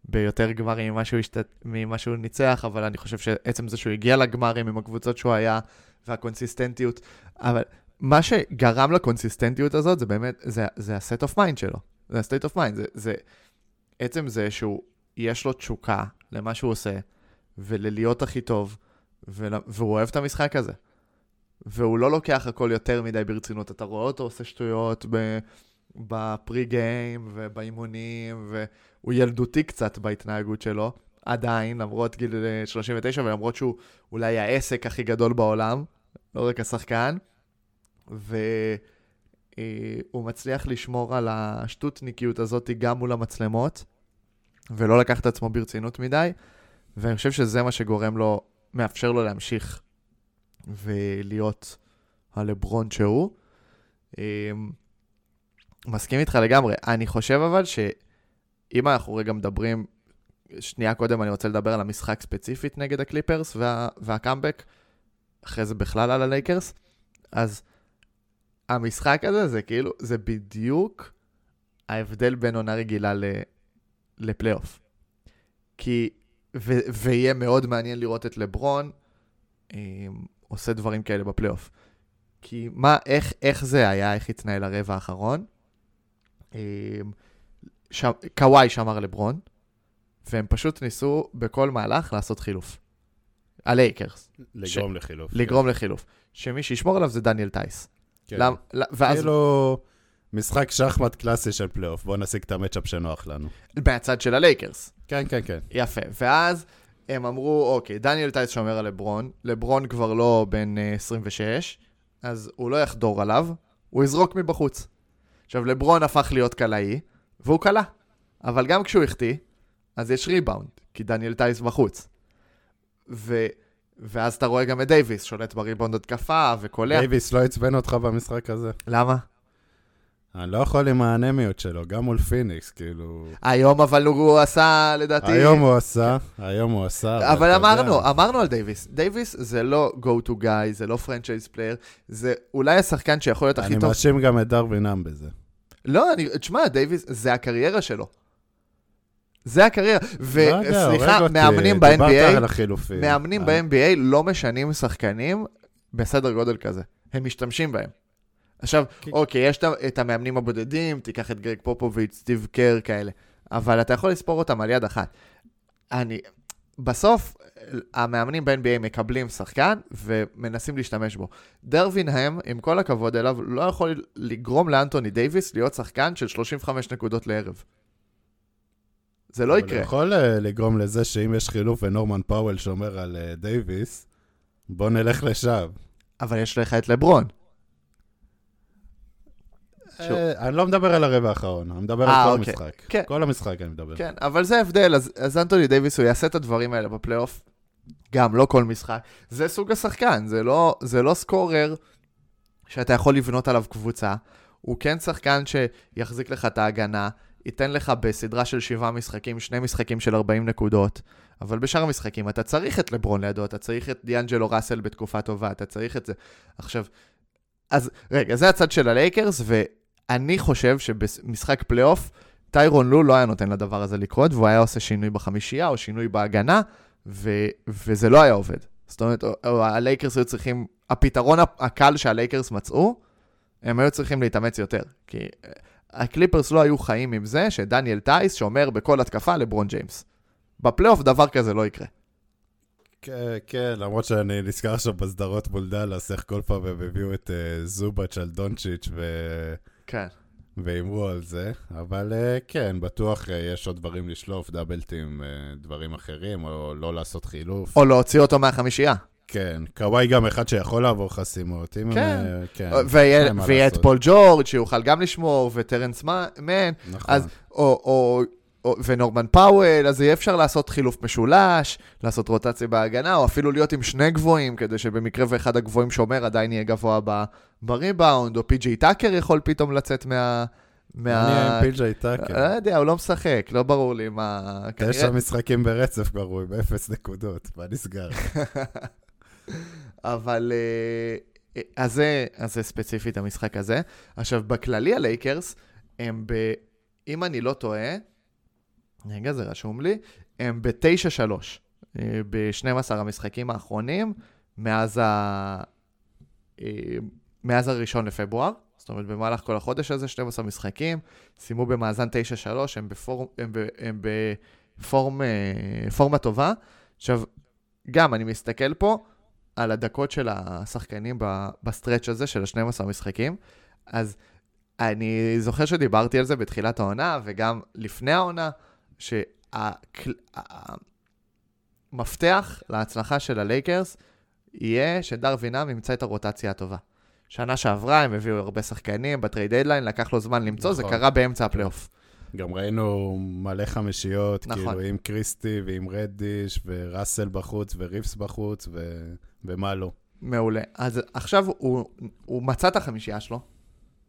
ביותר גמרים ממה שהוא, השת... ממה שהוא ניצח, אבל אני חושב שעצם זה שהוא הגיע לגמרים עם הקבוצות שהוא היה והקונסיסטנטיות, אבל מה שגרם לקונסיסטנטיות הזאת זה באמת, זה, זה ה-set of mind שלו. זה ה-state of mind, זה, זה עצם זה שהוא יש לו תשוקה למה שהוא עושה, וללהיות הכי טוב, ול... והוא אוהב את המשחק הזה. והוא לא לוקח הכל יותר מדי ברצינות. אתה רואה אותו עושה שטויות ב... בפרי גיים ובאימונים, והוא ילדותי קצת בהתנהגות שלו, עדיין, למרות גיל אה, 39 ולמרות שהוא אולי העסק הכי גדול בעולם, לא רק השחקן, והוא מצליח לשמור על השטותניקיות הזאת גם מול המצלמות. ולא לקח את עצמו ברצינות מדי, ואני חושב שזה מה שגורם לו, מאפשר לו להמשיך ולהיות הלברון שהוא. אמ, מסכים איתך לגמרי. אני חושב אבל שאם אנחנו רגע מדברים, שנייה קודם אני רוצה לדבר על המשחק ספציפית נגד הקליפרס וה, והקאמבק, אחרי זה בכלל על הלייקרס, אז המשחק הזה זה כאילו, זה בדיוק ההבדל בין עונה רגילה ל... לפלייאוף. כי, ו, ויהיה מאוד מעניין לראות את לברון אה, עושה דברים כאלה בפלייאוף. כי מה, איך, איך זה היה, איך התנהל הרבע האחרון? אה, ש, קוואי שמר לברון, והם פשוט ניסו בכל מהלך לעשות חילוף. הלייקרס, לגרום לחילוף. לגרום לחילוף. שמי שישמור עליו זה דניאל טייס. כן. למ, ואז כאילו, משחק שחמט קלאסי של פלייאוף, בואו נשיג את ה matchup שנוח לנו. מהצד של הלייקרס. כן, כן, כן. יפה. ואז הם אמרו, אוקיי, דניאל טייס שומר על לברון, לברון כבר לא בן אה, 26, אז הוא לא יחדור עליו, הוא יזרוק מבחוץ. עכשיו, לברון הפך להיות קלעי, והוא קלע. אבל גם כשהוא החטיא, אז יש ריבאונד, כי דניאל טייס בחוץ. ו... ואז אתה רואה גם את דייוויס, שולט בריבאונד התקפה וקולע. דייוויס לא עצבן אותך במשחק הזה? למה? אני לא יכול עם האנמיות שלו, גם מול פיניקס, כאילו... היום אבל הוא עשה, לדעתי... היום הוא עשה, היום הוא עשה. אבל יודע, אמרנו, אמרנו על דייוויס. דייוויס זה לא go to guy, זה לא franchise player, זה אולי השחקן שיכול להיות הכי שני טוב. מאשים גם את דרווין האם בזה. לא, אני, תשמע, דייוויס, זה הקריירה שלו. זה הקריירה. לא וסליחה, אותי. מאמנים ב-NBA. מאמנים אני- ב-NBA לא משנים שחקנים בסדר גודל כזה. הם משתמשים בהם. עכשיו, כי- אוקיי, יש את המאמנים הבודדים, תיקח את גרג פופוביץ', סטיב קר כאלה, אבל אתה יכול לספור אותם על יד אחת. אני, בסוף, המאמנים ב-NBA מקבלים שחקן ומנסים להשתמש בו. דרווין האם, עם כל הכבוד אליו, לא יכול לגרום לאנטוני דייוויס להיות שחקן של 35 נקודות לערב. זה לא יקרה. אבל יכול אה, לגרום לזה שאם יש חילוף ונורמן פאוול שומר על אה, דייוויס, בוא נלך לשם. אבל יש לך את לברון. שוב. אה, אני לא מדבר על הרבע האחרון, אני מדבר אה, על כל אוקיי. המשחק. כן. כל המשחק אני מדבר. כן, אבל זה הבדל, אז, אז אנטוני דייוויס הוא יעשה את הדברים האלה בפלייאוף. גם, לא כל משחק. זה סוג השחקן, זה לא, זה לא סקורר שאתה יכול לבנות עליו קבוצה. הוא כן שחקן שיחזיק לך את ההגנה, ייתן לך בסדרה של שבעה משחקים, שני משחקים של 40 נקודות, אבל בשאר המשחקים אתה צריך את לברון לידו, אתה צריך את דיאנג'לו ראסל בתקופה טובה, אתה צריך את זה. עכשיו, אז רגע, זה הצד של הלייקרס, ואני חושב שבמשחק פלייאוף, טיירון לו לא היה נותן לדבר הזה לקרות, והוא היה עושה שינוי בחמישייה או שינוי בהגנה, ו- וזה לא היה עובד. זאת אומרת, או- או הלייקרס היו צריכים, הפתרון הקל שהלייקרס מצאו, הם היו צריכים להתאמץ יותר. כי אה, הקליפרס לא היו חיים עם זה שדניאל טייס שומר בכל התקפה לברון ג'יימס. בפלייאוף דבר כזה לא יקרה. כן, כן, למרות שאני נזכר עכשיו בסדרות מול דאלאס, איך כל פעם הם הביאו את אה, זובץ' על דונצ'יץ' ו... כן. והימרו על זה, אבל אה, כן, בטוח אה, יש עוד דברים לשלוף, דאבלטים, אה, דברים אחרים, או לא לעשות חילוף. או להוציא אותו מהחמישייה. כן, קוואי גם אחד שיכול לעבור חסימות, אם כן. הם... אה, כן, ויהיה את. פול ג'ורג' שיוכל גם לשמור, וטרנס מן, נכון. אז, או, או, ונורמן פאוול, אז יהיה אפשר לעשות חילוף משולש, לעשות רוטציה בהגנה, או אפילו להיות עם שני גבוהים, כדי שבמקרה ואחד הגבוהים שומר עדיין יהיה גבוה ב, בריבאונד, או פי.ג'יי טאקר יכול פתאום לצאת מה... מה... אני עם פי.ג'יי טאקר. לא יודע, הוא לא משחק, לא ברור לי מה... תשע משחקים ברצף כבר הוא עם אפס נקודות, מה נסגר? אבל... אה, אז זה, אז זה ספציפית המשחק הזה. עכשיו, בכללי הלייקרס, הם ב... אם אני לא טועה, רגע, זה רשום לי, הם ב-9-3, ב-12 המשחקים האחרונים, מאז, ה... אה, מאז הראשון לפברואר. זאת אומרת, במהלך כל החודש הזה, 12 משחקים, סיימו במאזן 9-3, הם, בפורם, הם, ב, הם בפורם, אה, פורמה טובה. עכשיו, גם, אני מסתכל פה על הדקות של השחקנים ב stretch הזה, של ה-12 משחקים, אז אני זוכר שדיברתי על זה בתחילת העונה, וגם לפני העונה, שהמפתח להצלחה של הלייקרס יהיה שדרווין האם ימצא את הרוטציה הטובה. שנה שעברה הם הביאו הרבה שחקנים ב trade deadline, לקח לו זמן למצוא, זה נכון. קרה באמצע הפלייאוף. גם ראינו מלא חמישיות, נכון. כאילו עם קריסטי ועם רדיש, וראסל בחוץ, וריפס בחוץ, ו... ומה לא. מעולה. אז עכשיו הוא, הוא מצא את החמישייה שלו,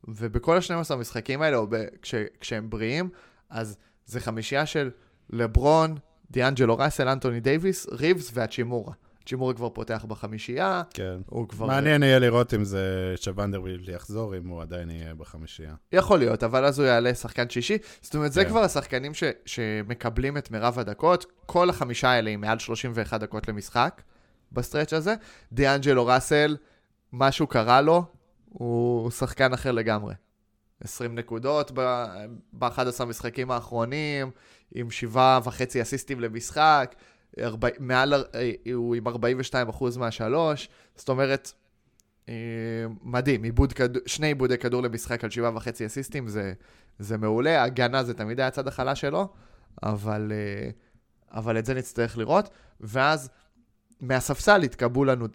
ובכל ה-12 המשחקים האלה, או ב, כש, כשהם בריאים, אז זה חמישייה של לברון, דיאנג'לו ראסל, אנטוני דייוויס, ריבס והצ'ימורה. צ'ימורה כבר פותח בחמישייה, כן. הוא כבר... מעניין יהיה לראות אם זה שוונדרבילד יחזור, אם הוא עדיין יהיה בחמישייה. יכול להיות, אבל אז הוא יעלה שחקן שישי. זאת אומרת, זה כן. כבר השחקנים ש, שמקבלים את מירב הדקות. כל החמישה האלה עם מעל 31 דקות למשחק בסטרץ' הזה. דיאנג'לו ראסל, משהו קרה לו, הוא שחקן אחר לגמרי. 20 נקודות ב-11 משחקים האחרונים, עם שבעה וחצי אסיסטים למשחק, ארבע, מעל, אה, הוא עם 42% מהשלוש, זאת אומרת, אה, מדהים, עיבוד כדור, שני עיבודי כדור למשחק על שבעה וחצי אסיסטים, זה, זה מעולה, הגנה זה תמיד היה הצד החלש שלו, אבל, אה, אבל את זה נצטרך לראות, ואז מהספסל התקבלו לנו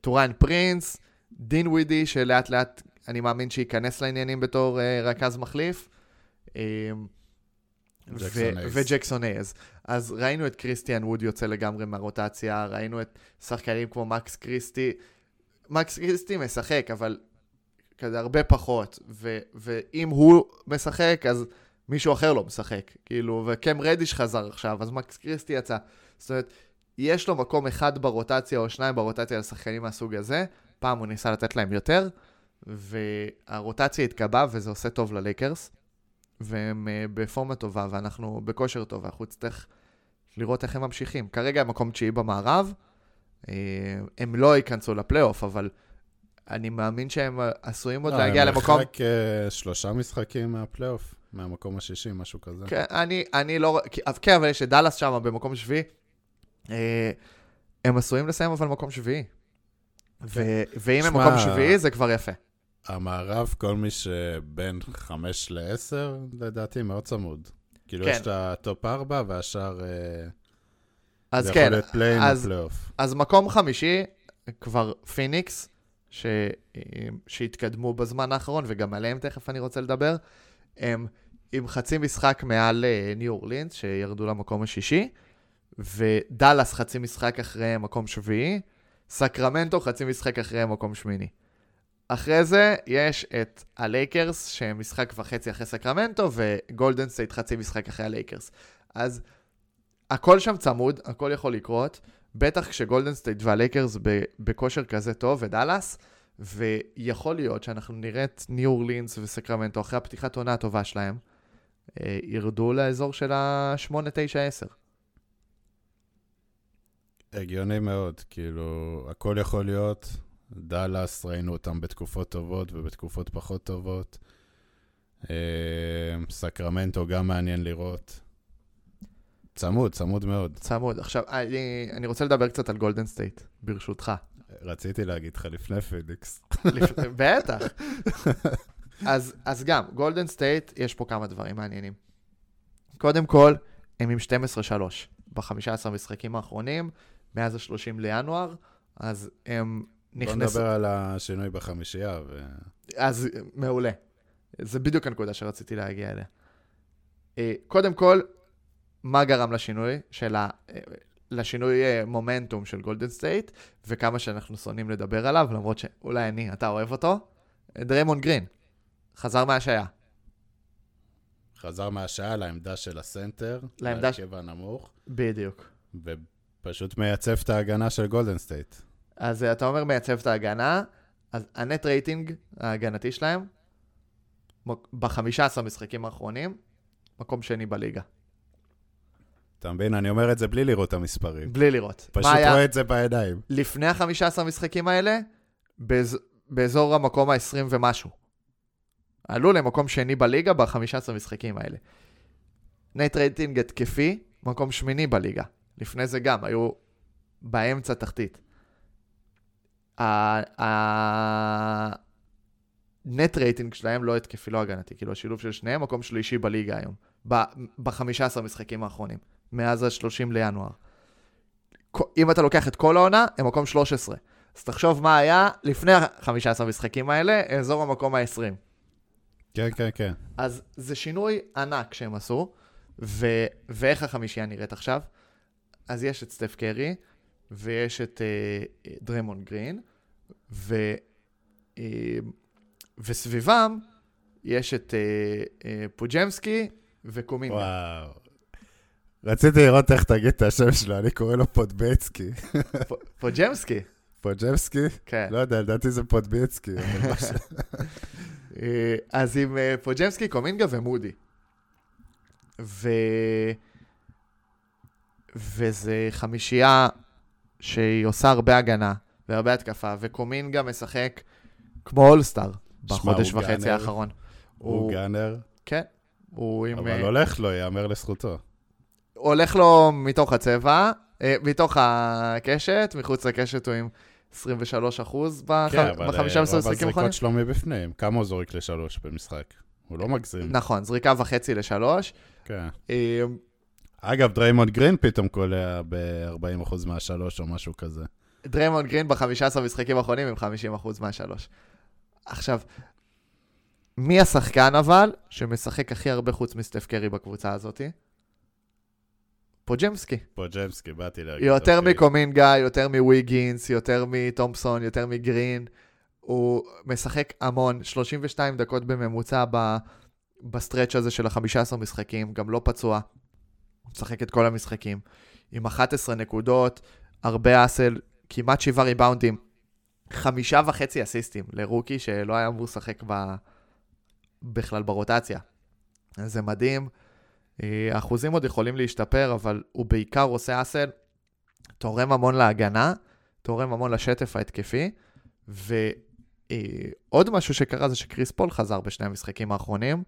טוריאן פרינס, דינווידי, שלאט לאט אני מאמין שייכנס לעניינים בתור אה, רכז מחליף. הייז. וג'קסון הייז. אז ראינו את קריסטיאן ווד יוצא לגמרי מהרוטציה, ראינו את שחקנים כמו מקס קריסטי. מקס קריסטי משחק, אבל כזה הרבה פחות, ו- ואם הוא משחק, אז מישהו אחר לא משחק. כאילו, וקם רדיש חזר עכשיו, אז מקס קריסטי יצא. זאת אומרת, יש לו מקום אחד ברוטציה או שניים ברוטציה לשחקנים מהסוג הזה, פעם הוא ניסה לתת להם יותר, והרוטציה התקבעה וזה עושה טוב ללייקרס, והם uh, בפורמה טובה ואנחנו בכושר טוב, ואנחנו נצטרך לראות איך הם ממשיכים. כרגע הם מקום תשיעי במערב, uh, הם לא ייכנסו לפלייאוף, אבל אני מאמין שהם אה, עשויים עוד לא, להגיע הם למקום... מרחק אה, שלושה משחקים מהפלייאוף, מהמקום השישי, משהו כזה. כן, אני, אני לא... כן, אבל יש את דאלאס שם במקום שביעי, אה, הם עשויים לסיים אבל מקום שביעי. ו- ואם הם שמע, מקום שביעי זה כבר יפה. המערב, כל מי שבין 5 ל-10, לדעתי מאוד צמוד. כאילו, כן. יש את ה top 4 והשאר... אה, אז זה כן, יכול להיות play-in או אז, פלייאוף. אז מקום חמישי, כבר פיניקס, ש... שהתקדמו בזמן האחרון, וגם עליהם תכף אני רוצה לדבר, הם עם חצי משחק מעל אה, ניו אורלינס, שירדו למקום השישי, ודאלאס חצי משחק אחרי מקום שביעי, סקרמנטו חצי משחק אחרי מקום שמיני. אחרי זה יש את הלייקרס, שהם משחק וחצי אחרי סקרמנטו, וגולדן סטייט חצי משחק אחרי הלייקרס. אז הכל שם צמוד, הכל יכול לקרות, בטח כשגולדן סטייט והלייקרס בכושר כזה טוב, ודאלאס, ויכול להיות שאנחנו נראה את ניו אורלינס וסקרמנטו אחרי הפתיחת עונה הטובה שלהם, אה, ירדו לאזור של ה-8, 9, 10. הגיוני מאוד, כאילו, הכל יכול להיות. דאלאס, ראינו אותם בתקופות טובות ובתקופות פחות טובות. אה, סקרמנטו גם מעניין לראות. צמוד, צמוד מאוד. צמוד. עכשיו, אני, אני רוצה לדבר קצת על גולדן סטייט, ברשותך. רציתי להגיד לך לפני פיניקס. בטח. אז, אז גם, גולדן סטייט, יש פה כמה דברים מעניינים. קודם כל, הם עם 12-3 ב-15 משחקים האחרונים, מאז ה-30 לינואר, אז הם בוא נכנסו... נדבר על השינוי בחמישייה. ו... אז מעולה. זה בדיוק הנקודה שרציתי להגיע אליה. אה, קודם כל, מה גרם לשינוי של ה... אה, לשינוי אה, מומנטום של גולדן סטייט, וכמה שאנחנו שונאים לדבר עליו, למרות שאולי אני, אתה אוהב אותו, דריימונד גרין, חזר מהשעיה. חזר מהשעיה לעמדה של הסנטר, לעמדה להרכב הנמוך, בדיוק. ופשוט מייצב את ההגנה של גולדן סטייט. אז אה, אתה אומר מייצב את ההגנה, אז ה net rating ההגנתי שלהם, ב-15 משחקים האחרונים, מקום שני בליגה. אתה מבין? אני אומר את זה בלי לראות את המספרים. בלי לראות. פשוט היה רואים את זה בעיניים. לפני ה-15 משחקים האלה, באז... באזור המקום ה-20 ומשהו. עלו למקום שני בליגה ב-15 משחקים האלה. net rating התקפי, מקום שמיני בליגה. לפני זה גם, היו באמצע תחתית. ה net rating שלהם לא התקפי, לא הגנתי, כאילו השילוב של שניהם, מקום שלישי בליגה היום, ב-15 משחקים האחרונים, מאז ה-30 לינואר. אם אתה לוקח את כל העונה, הם מקום 13. אז תחשוב מה היה לפני ה-15 משחקים האלה, אזור המקום ה-20. כן, כן, כן. אז זה שינוי ענק שהם עשו, ו... ואיך החמישייה נראית עכשיו? אז יש את סטף קרי, ויש את uh, דרמון גרין, ו... uh, וסביבם יש את uh, uh, פוג'מסקי וקומינגה. וואו. רציתי לראות איך תגיד את השם שלו, אני קורא לו פודבצקי. פוג'מסקי, פוג'בסקי? כן. לא יודע, לדעתי זה פודביצקי. ש- אה, אז עם אה, פוג'מסקי, קומינגה ומודי. ו... וזה חמישייה שהיא עושה הרבה הגנה והרבה התקפה, וקומינגה משחק כמו אולסטאר בחודש הוא וחצי גאנר. האחרון. הוא גאנר, כן, הוא עם... אבל אה, הולך לו, ייאמר לזכותו. הולך לו מתוך הצבע, אה, מתוך הקשת, מחוץ לקשת הוא עם 23 אחוז בח... כן, אבל ב-15 אה, רוב משחקים האחרונים. הזריקות שלו מבפנים. כמה הוא זורק לשלוש במשחק? הוא לא מגזים. נכון, זריקה וחצי לשלוש. כן. אגב, דריימונד גרין פתאום קולע ב-40% מהשלוש או משהו כזה. דריימונד גרין ב-15 משחקים האחרונים עם 50% מהשלוש. עכשיו, מי השחקן אבל שמשחק הכי הרבה חוץ מסטף קרי בקבוצה הזאת? פודז'מסקי. פודז'מסקי, באתי להגיד. יותר אוקיי. מקומינגה, יותר מוויגינס, יותר מתומפסון, יותר מגרין. הוא משחק המון, 32 דקות בממוצע ב... ב stretch הזה של ה-15 משחקים, גם לא פצוע. הוא משחק את כל המשחקים. עם 11 נקודות, הרבה hustle, כמעט 7 ריבאונדים, חמישה וחצי אסיסטים ל rookie שלא היה אמור לשחק ב... בכלל ברוטציה. זה מדהים. אה, האחוזים עוד יכולים להשתפר, אבל הוא בעיקר עושה hustle, תורם המון להגנה, תורם המון לשטף ההתקפי, ועוד משהו שקרה זה שקריס פול חזר בשני המשחקים האחרונים,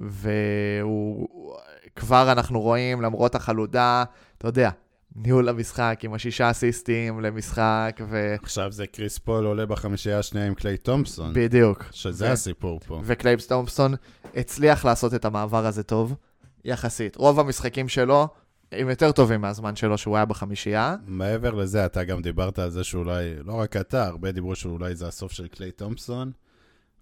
והוא כבר אנחנו רואים, למרות החלודה, אתה יודע, ניהול המשחק עם השישה אסיסטים למשחק, ו... עכשיו זה קריס פול עולה בחמישייה השנייה עם קליי תומפסון, בדיוק. שזה ו- הסיפור פה. וקליי תומפסון הצליח לעשות את המעבר הזה טוב, יחסית. רוב המשחקים שלו הם יותר טובים מהזמן שלו שהוא היה בחמישייה. מעבר לזה, אתה גם דיברת על זה שאולי, לא רק אתה, הרבה דיברו שאולי זה הסוף של קליי תומפסון,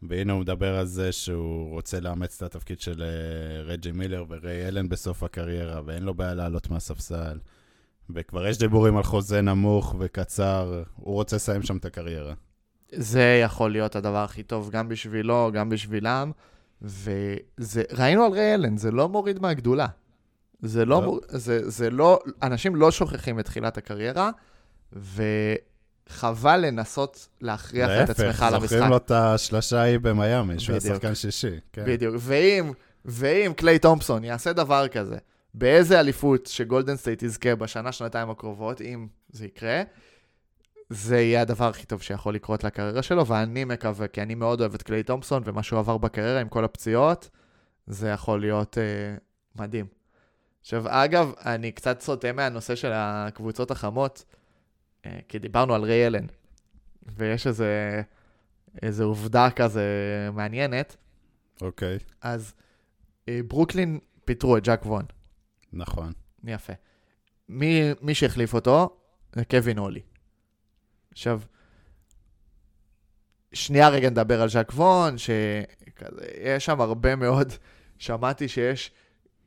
והנה הוא מדבר על זה שהוא רוצה לאמץ את התפקיד של אה, רג'י מילר וריי אלן בסוף הקריירה, ואין לו בעיה לעלות מהספסל. וכבר יש דיבורים על חוזה נמוך וקצר, הוא רוצה לסיים שם את הקריירה. זה יכול להיות הדבר הכי טוב גם בשבילו, גם בשבילם. וראינו על ריי אלן, זה לא מוריד מהגדולה. זה לא, לא. מור... זה, זה לא, אנשים לא שוכחים את תחילת הקריירה, וחבל לנסות להכריח את עצמך להפך, למשחק. זוכרים לו את השלשה ההיא במיאמי, שהוא היה בדיוק. שחקן שישי. כן. בדיוק. ואם, ואם קליי תומפסון יעשה דבר כזה, באיזה אליפות שגולדן סטייט יזכה בשנה, שנתיים הקרובות, אם זה יקרה, זה יהיה הדבר הכי טוב שיכול לקרות לקריירה שלו, ואני מקווה, כי אני מאוד אוהב את קליי תומפסון, ומה שהוא עבר בקריירה עם כל הפציעות, זה יכול להיות אה, מדהים. עכשיו, אגב, אני קצת סוטה מהנושא של הקבוצות החמות, כי דיברנו על ריי אלן, ויש איזה, איזה עובדה כזה מעניינת. אוקיי, אז אה, ברוקלין פיטרו את ג'אק וון. נכון. יפה. מי, מי שהחליף אותו זה קווין הולי. עכשיו, שנייה רגע נדבר על ז'אק וון, שיש שם הרבה מאוד, שמעתי שיש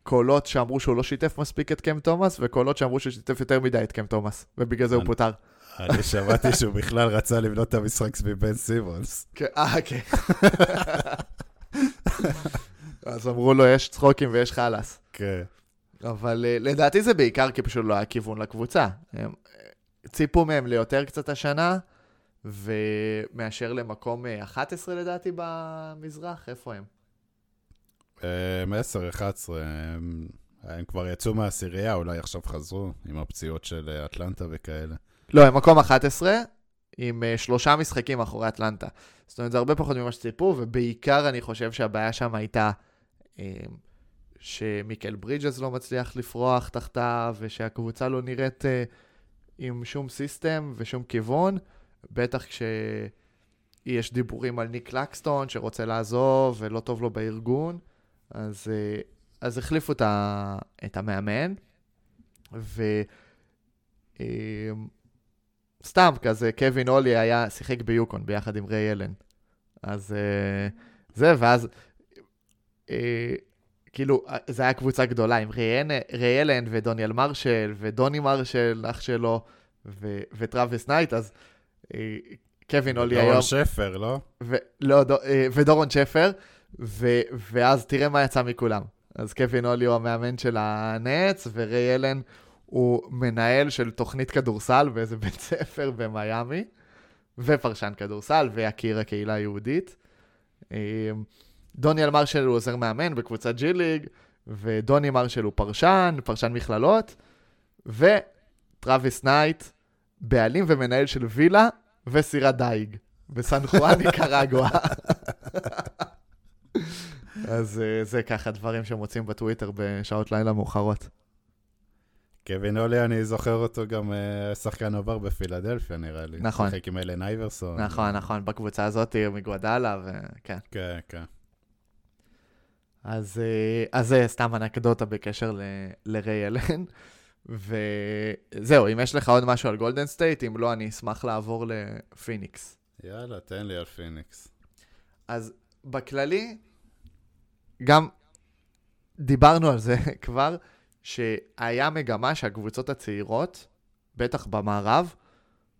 קולות שאמרו שהוא לא שיתף מספיק את קם תומאס, וקולות שאמרו שהוא שיתף יותר מדי את קם תומאס, ובגלל זה הוא פוטר. אני שמעתי שהוא בכלל רצה לבנות את המשחק סביב בן סימונס. כן, אה, כן. אז אמרו לו, יש צחוקים ויש חלאס. כן. אבל uh, לדעתי זה בעיקר כי פשוט לא היה כיוון לקבוצה. הם uh, ציפו מהם ליותר קצת השנה, ומאשר למקום uh, 11 לדעתי במזרח, איפה הם? הם 10, 11, הם, כבר יצאו מהעשירייה, אולי עכשיו חזרו עם הפציעות של אה, אטלנטה וכאלה. לא, הם מקום 11, עם uh, שלושה משחקים אחורי אטלנטה. זאת אומרת, זה הרבה פחות ממה שציפו, ובעיקר אני חושב שהבעיה שם הייתה um, שמיקל ברידג'ס לא מצליח לפרוח תחתיו, ושהקבוצה לא נראית uh, עם שום סיסטם ושום כיוון, בטח כשיש דיבורים על ניק לקסטון שרוצה לעזוב ולא טוב לו בארגון, אז, uh, אז החליפו את, ה, את המאמן, ו... um, סתם כזה, קווין אולי היה, שיחק ביוקון ביחד עם ריי אלן. אז אה, זה, ואז כאילו, אה, זו הייתה קבוצה גדולה עם ריי אלן ודוניאל מרשל ודוני מרשל, אח שלו, ו- וטראביס נייט, אז קווין אולי היום... דורון שפר, לא? ו- לא, דו, אה, ודורון שפר, ו- ואז תראה מה יצא מכולם. אז קווין אולי הוא המאמן של הנץ, וריי אלן הוא מנהל של תוכנית כדורסל באיזה בית ספר במיאמי, ופרשן כדורסל, ויקיר הקהילה היהודית. אה, דוניאל מרשל הוא עוזר מאמן בקבוצת ג'י ליג, ודוני מרשל הוא פרשן, פרשן מכללות, וטראביס נייט, בעלים ומנהל של וילה וסירת דיג. בסן חואן ניקרגואה. אז אה, זה ככה דברים שמוצאים בטוויטר בשעות לילה מאוחרות. קווין אולי, אני זוכר אותו גם אה, שחקן עבר בפילדלפיה, נראה לי. נכון. שיחק עם אלן אייברסון. נכון, נכון, בקבוצה הזאת מגודלה, וכן. כן, כן. אז, אה, אז זה סתם אנקדוטה בקשר ל- לריי אלן. וזהו, אם יש לך עוד משהו על גולדן סטייט, אם לא, אני אשמח לעבור לפיניקס. יאללה, תן לי על פיניקס. אז בכללי, גם דיברנו על זה כבר, שהיה מגמה שהקבוצות הצעירות, בטח במערב,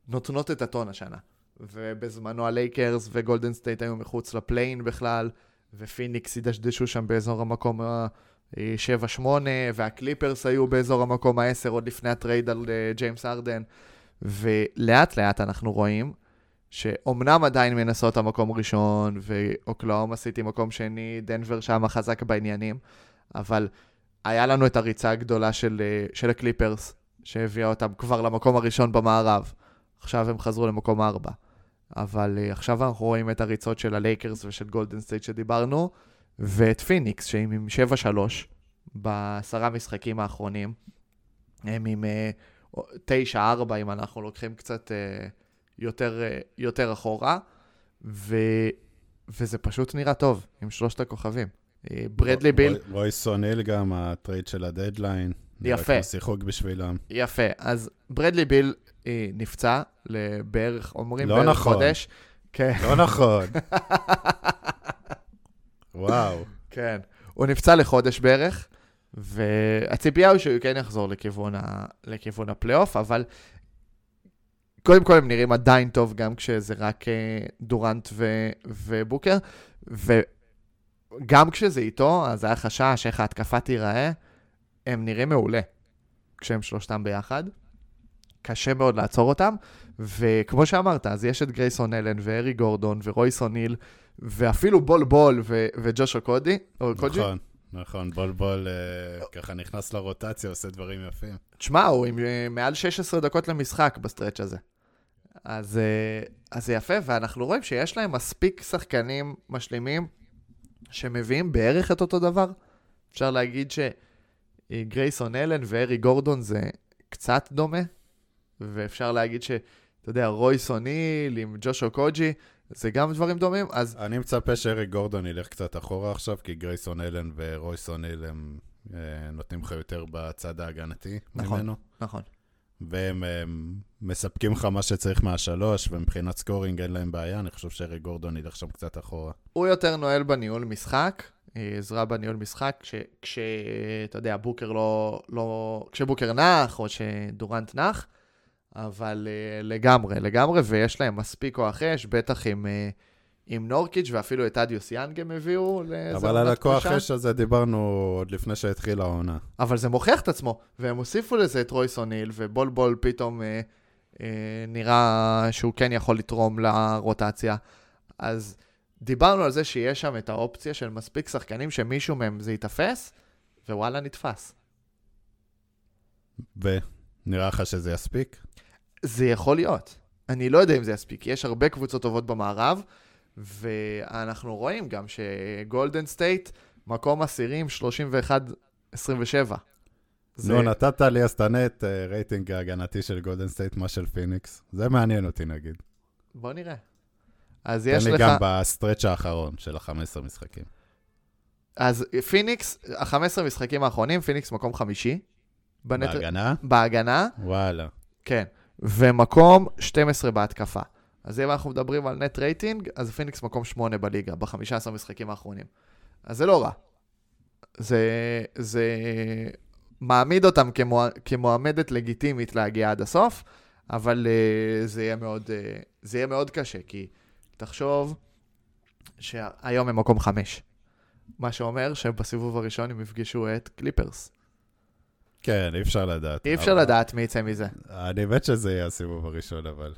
נותנות את הטון השנה. ובזמנו הלייקרס וגולדן סטייט היו מחוץ לפליי-אין בכלל, ופיניקס ידשדשו שם באזור המקום ה-7-8, והקליפרס היו באזור המקום ה-10 עוד לפני ה trade על אה, ג'יימס הארדן. ולאט לאט אנחנו רואים שאומנם עדיין מינסוטה מקום ראשון, ואוקלהומה סיטי מקום שני, דנבר שם חזק בעניינים, אבל היה לנו את הריצה הגדולה של, אה, של הקליפרס, שהביאה אותם כבר למקום הראשון במערב. עכשיו הם חזרו למקום ארבע. אבל אה, עכשיו אנחנו רואים את הריצות של הלייקרס ושל גולדן סטייט שדיברנו, ואת פיניקס, שהם עם 7-3 בעשרה משחקים האחרונים. הם עם אה, תשע, ארבע, אם אנחנו לוקחים קצת אה, יותר, אה, יותר אחורה, ו, וזה פשוט נראה טוב עם שלושת הכוכבים. אה, ברדלי ביל, רוי- אוניל גם, ה trade של הדדליין. יפה. שיחוק בשבילם. יפה. אז ברדלי ביל אה, נפצע לבערך, אומרים לא בערך נכון. חודש. כן, לא נכון. וואו. כן. הוא נפצע לחודש בערך, והציפייה היא שהוא כן יחזור לכיוון, ה... לכיוון הפלייאוף, אבל קודם כל הם נראים עדיין טוב, גם כשזה רק אה, דורנט ו... ובוקר, וגם כשזה איתו, אז היה חשש איך ההתקפה תיראה, הם נראים מעולה כשהם שלושתם ביחד. קשה מאוד לעצור אותם, וכמו שאמרת, אז יש את גרייסון אלן וארי גורדון ורויס אוניל, ואפילו בול בול ו- וג'ושו קודי, או קוג'י. נכון, נכון. בול בול אה, ככה נכנס לרוטציה, עושה דברים יפים. תשמע, הוא עם אה, מעל 16 דקות למשחק ב stretch הזה. אז, אה, אז זה יפה, ואנחנו רואים שיש להם מספיק שחקנים משלימים שמביאים בערך את אותו דבר. אפשר להגיד שגרייסון אלן ואריק גורדון זה קצת דומה, ואפשר להגיד ש... אתה יודע, רויס אוניל עם ג'וש אוקוגי, זה גם דברים דומים, אז אני מצפה שאריק גורדון ילך קצת אחורה עכשיו, כי גרייסון אלן ורויס אוניל הם אה, נותנים לך יותר בצד ההגנתי נכון. ממנו. נכון. והם אה, מספקים לך מה שצריך מהשלוש, ומבחינת scoring אין להם בעיה, אני חושב שאריק גורדון ילך שם קצת אחורה. הוא יותר נועל בניהול משחק, אה, עזרה בניהול משחק, כש, כש אתה יודע, בוקר לא, לא... כשבוקר נח, או שדורנט נח, אבל אה, לגמרי, לגמרי, ויש להם מספיק כוח אש, בטח עם, אה, עם נורקיץ', ואפילו את ת'אדיוס יאנג הם הביאו לאיזה אבל על עונת הכוח. אש הזה דיברנו עוד לפני שהתחילה העונה. אבל זה מוכיח את עצמו, והם הוסיפו לזה את רויס אוניל, ובול בול פתאום אה, אה, נראה שהוא כן יכול לתרום לרוטציה. אז דיברנו על זה שיש שם את האופציה של מספיק שחקנים שמישהו מהם זה ייתפס, ווואלה נתפס. ונראה לך שזה יספיק? זה יכול להיות. אני לא יודע אם זה יספיק, יש הרבה קבוצות טובות במערב, ואנחנו רואים גם שגולדן סטייט, מקום עשירי עם 31-27. זה- נו, נתת לי, אז תענה את אה, רייטינג ההגנתי של גולדן סטייט, מה של פיניקס. זה מעניין אותי נגיד. בוא נראה. אז תן יש לי לך... גם ב stretch האחרון של ה-15 משחקים. אז פיניקס, ה-15 משחקים האחרונים, פיניקס מקום חמישי. ב net... בהגנה? בהגנה, וואלה. כן. ומקום 12 בהתקפה. אז אם אנחנו מדברים על net rating, אז פיניקס מקום 8 בליגה, ב-15 משחקים האחרונים. אז זה לא רע. זה, זה מעמיד אותם כמוע... כמועמדת לגיטימית להגיע עד הסוף, אבל אה, זה, יהיה מאוד, אה, זה יהיה מאוד קשה, כי תחשוב שהיום הם מקום 5. מה שאומר שבסיבוב הראשון הם יפגשו את קליפרס. כן, אי אפשר לדעת. אי אפשר אבל- לדעת מי יצא מזה. אני מת שזה יהיה הסיבוב הראשון, אבל...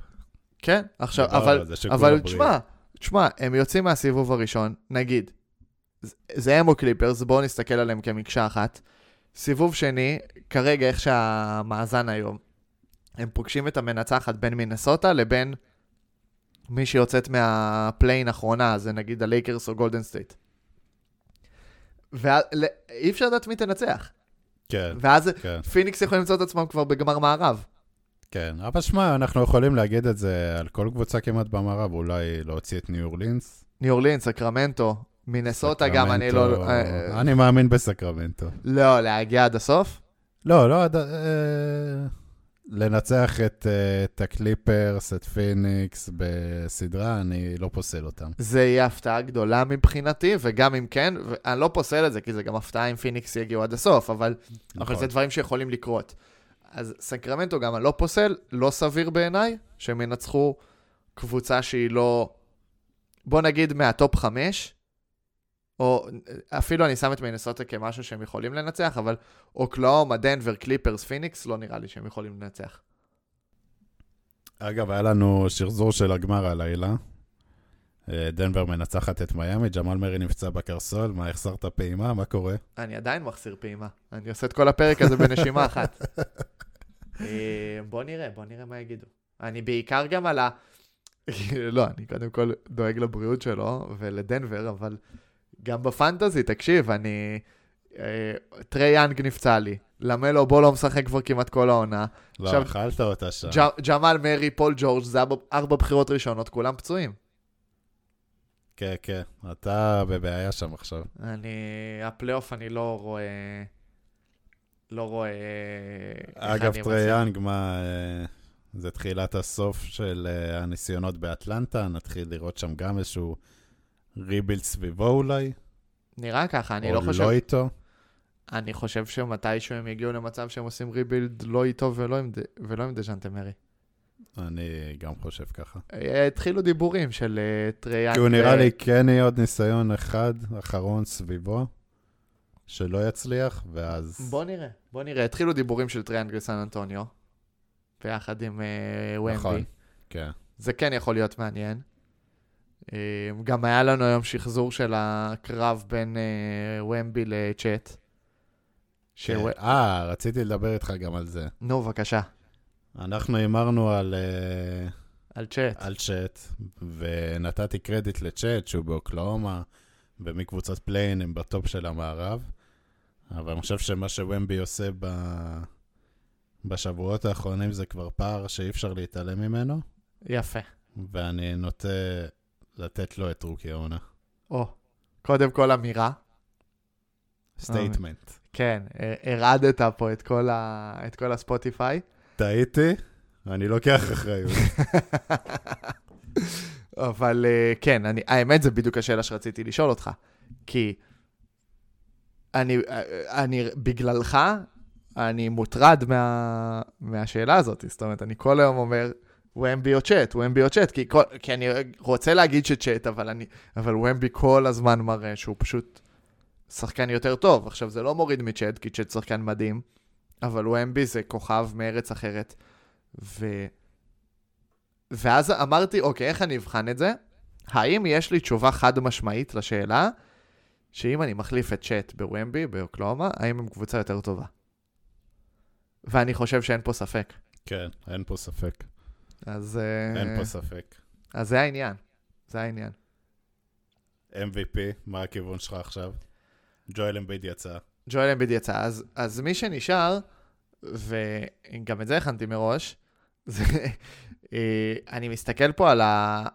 כן, עכשיו, אבל, אבל. תשמע, תשמע, הם יוצאים מהסיבוב הראשון, נגיד, זה- זה הם או קליפרס, בואו נסתכל עליהם כמקשה אחת. סיבוב שני, כרגע איך שהמאזן היום, הם פוגשים את המנצחת בין מינסוטה לבין מי שיוצאת מה play-in האחרונה, זה נגיד הלייקרס או גולדן סטייט. ואי אפשר לדעת מי תנצח. כן, ואז כן, פיניקס יכולים למצוא את עצמם כבר בגמר מערב. כן. אבל שמע, אנחנו יכולים להגיד את זה על כל קבוצה כמעט במערב, אולי להוציא את ניו אורלינס. ניו אורלינס, סקרמנטו, מינסוטה גם, אני לא... אה, אני מאמין בסקרמנטו. לא, להגיע עד הסוף? לא, לא, עד- אה, לנצח את, אה, את הקליפרס, את פיניקס בסדרה, אני לא פוסל אותם. זה יהיה הפתעה גדולה מבחינתי, וגם אם כן, ואני לא פוסל את זה, כי זה גם הפתעה אם פיניקס יגיעו עד הסוף, אבל, אבל נכון. זה דברים שיכולים לקרות. אז סקרמנטו גם אני לא פוסל, לא סביר בעיניי, שהם ינצחו קבוצה שהיא לא, בוא נגיד מהטופ חמש, או אפילו אני שם את מינסוטה כמשהו שהם יכולים לנצח, אבל אוקלהומה, דנבר, קליפרס, פיניקס, לא נראה לי שהם יכולים לנצח. אגב, היה לנו שחזור של הגמר הלילה. אה, דנבר מנצחת את מיאמי, ג'מאל מרי נפצע בקרסול, מה, החזרת פעימה? מה קורה? אני עדיין מחסיר פעימה. אני עושה את כל הפרק הזה בנשימה אחת. אה, בוא נראה, בוא נראה מה יגידו. אני בעיקר גם על ה... לא, אני קודם כל דואג לבריאות שלו ולדנבר, אבל גם ב fantasy, תקשיב, אני... אה, טרי יאנג נפצע לי, למלו בול לא משחק כבר כמעט כל העונה. לא, אכלת אותה שם. ג'מאל מרי, פול ג'ורג', זה ארבע בחירות ראשונות, כולם פצועים. כן, כן. אתה בבעיה שם עכשיו. אני, הפלייאוף אני לא רואה, לא רואה... אגב, אני טרי מצליח. יאנג, מה... אה, זה תחילת הסוף של אה, הניסיונות באטלנטה, נתחיל לראות שם גם איזשהו rebuild סביבו אולי, נראה ככה, אני או לא חושב... לא איתו. אני חושב שמתישהו הם יגיעו למצב שהם עושים rebuild לא איתו ולא עם. ולא עם דז'אנטה מרי. אני גם חושב ככה. אה, התחילו דיבורים של אה, טרי יאנג. כי הוא נראה לי כן יהיה עוד ניסיון אחד, אחרון סביבו, שלא יצליח, ואז... בוא נראה, בוא נראה. התחילו דיבורים של טרי יאנג לסן אנטוניו, ביחד עם אה, וומבי. נכון. כן. זה כן יכול להיות מעניין. גם היה לנו היום שחזור של הקרב בין וומבי לצ'ט. כן. אה, רציתי לדבר איתך גם על זה. נו, בבקשה, אנחנו הימרנו על, אה, על צ'ט. על צ'ט, ונתתי קרדיט לצ'ט, שהוא באוקלהומה, ומקבוצת play-in הם ב top של המערב. אבל אני חושב שמה שוומבי עושה ב... בשבועות האחרונים זה כבר פער שאי אפשר להתעלם ממנו, יפה. ואני נוטה לתת לו את rookie העונה. או, קודם כל אמירה. statement. כן, אה, הרעדת פה את כל, ה... את כל הספוטיפיי. טעיתי, אני לוקח אחריות. אבל אה, כן, אני, האמת זה בדיוק השאלה שרציתי לשאול אותך. כי אני, אה, אני בגללך, אני מוטרד מה, מהשאלה הזאת. זאת אומרת, אני כל היום אומר, ומבי או צ'אט, ומבי או צ'אט, כי, כי אני רוצה להגיד שצ'אט, אבל, אבל ומבי כל הזמן מראה שהוא פשוט שחקן יותר טוב. עכשיו, זה לא מוריד מצ'אט, כי צ'אט שחקן מדהים, אבל ומבי זה כוכב מארץ אחרת. ו... ואז אמרתי, אוקיי, איך אני אבחן את זה? האם יש לי תשובה חד משמעית לשאלה, שאם אני מחליף את צ'אט בוומבי, באוקלאומה, האם הם קבוצה יותר טובה? ואני חושב שאין פה ספק. כן, אין פה ספק. אז, אה, אין פה ספק. אז זה העניין. זה העניין. MVP, מה הכיוון שלך עכשיו? ג'ואל אמביד יצא. ג'ואל אמביד יצא, אז, אז מי שנשאר, וגם את זה הכנתי מראש, זה, אה, אני מסתכל פה על, ה,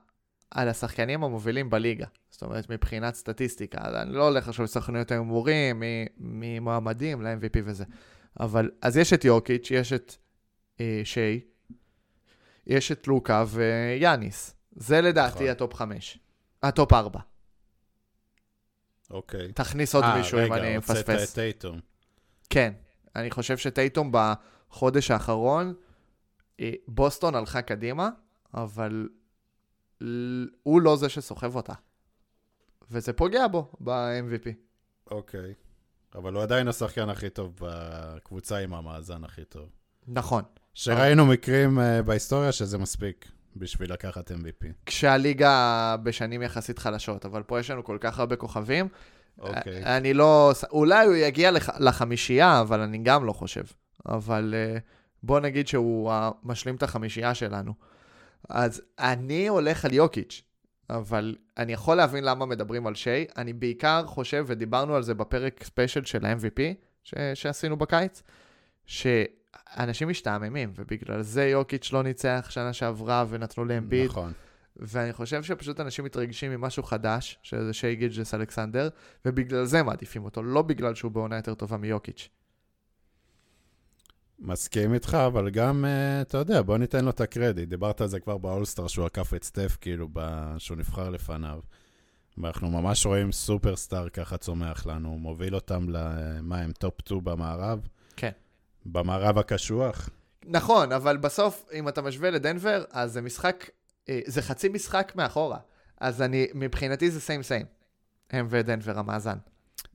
על השחקנים המובילים בליגה. זאת אומרת, מבחינת סטטיסטיקה. אז אני לא הולך עכשיו לסוכנויות ההימורים, ממועמדים ל-MVP וזה. אבל, אז יש את יוקיץ', יש את אה, שי, יש את לוקה ויאניס. זה לדעתי נכון. ה top 5. ה top 4. אוקיי. תכניס עוד אה, מישהו אם רגע, אני הוצאת מפספס. את טייטום. כן, אני חושב שטייטום בחודש האחרון, אה, בוסטון הלכה קדימה, אבל הוא לא זה שסוחב אותה. וזה פוגע בו ב-MVP. אוקיי. אבל הוא עדיין השחקן הכי טוב בקבוצה עם המאזן הכי טוב. נכון. שראינו מקרים uh, בהיסטוריה שזה מספיק בשביל לקחת MVP. כשהליגה בשנים יחסית חלשות, אבל פה יש לנו כל כך הרבה כוכבים. אוקיי. אה, אני לא... אולי הוא יגיע לח... לחמישייה, אבל אני גם לא חושב. אבל אה, בוא נגיד שהוא משלים את החמישייה שלנו. אז אני הולך על יוקיץ', אבל אני יכול להבין למה מדברים על שי. אני בעיקר חושב, ודיברנו על זה בפרק special של ה-MVP ש... שעשינו בקיץ, שאנשים משתעממים, ובגלל זה יוקיץ' לא ניצח שנה שעברה ונתנו לאמביד. נכון. ואני חושב שפשוט אנשים מתרגשים ממשהו חדש, שזה שי גילג'ס אלכסנדר, ובגלל זה מעדיפים אותו, לא בגלל שהוא בעונה יותר טובה מיוקיץ'. מסכים איתך, אבל גם, uh, אתה יודע, בוא ניתן לו את הקרדיט. דיברת על זה כבר ב All-Star, שהוא עקף את סטף, כאילו. שהוא נבחר לפניו. ואנחנו ממש רואים superstar ככה צומח לנו, הוא מוביל אותם למה הם top 2 במערב. כן. במערב הקשוח. נכון, אבל בסוף, אם אתה משווה לדנבר, אז זה משחק, אה, זה חצי משחק מאחורה. אז אני, מבחינתי זה same same. הם ודנבר המאזן.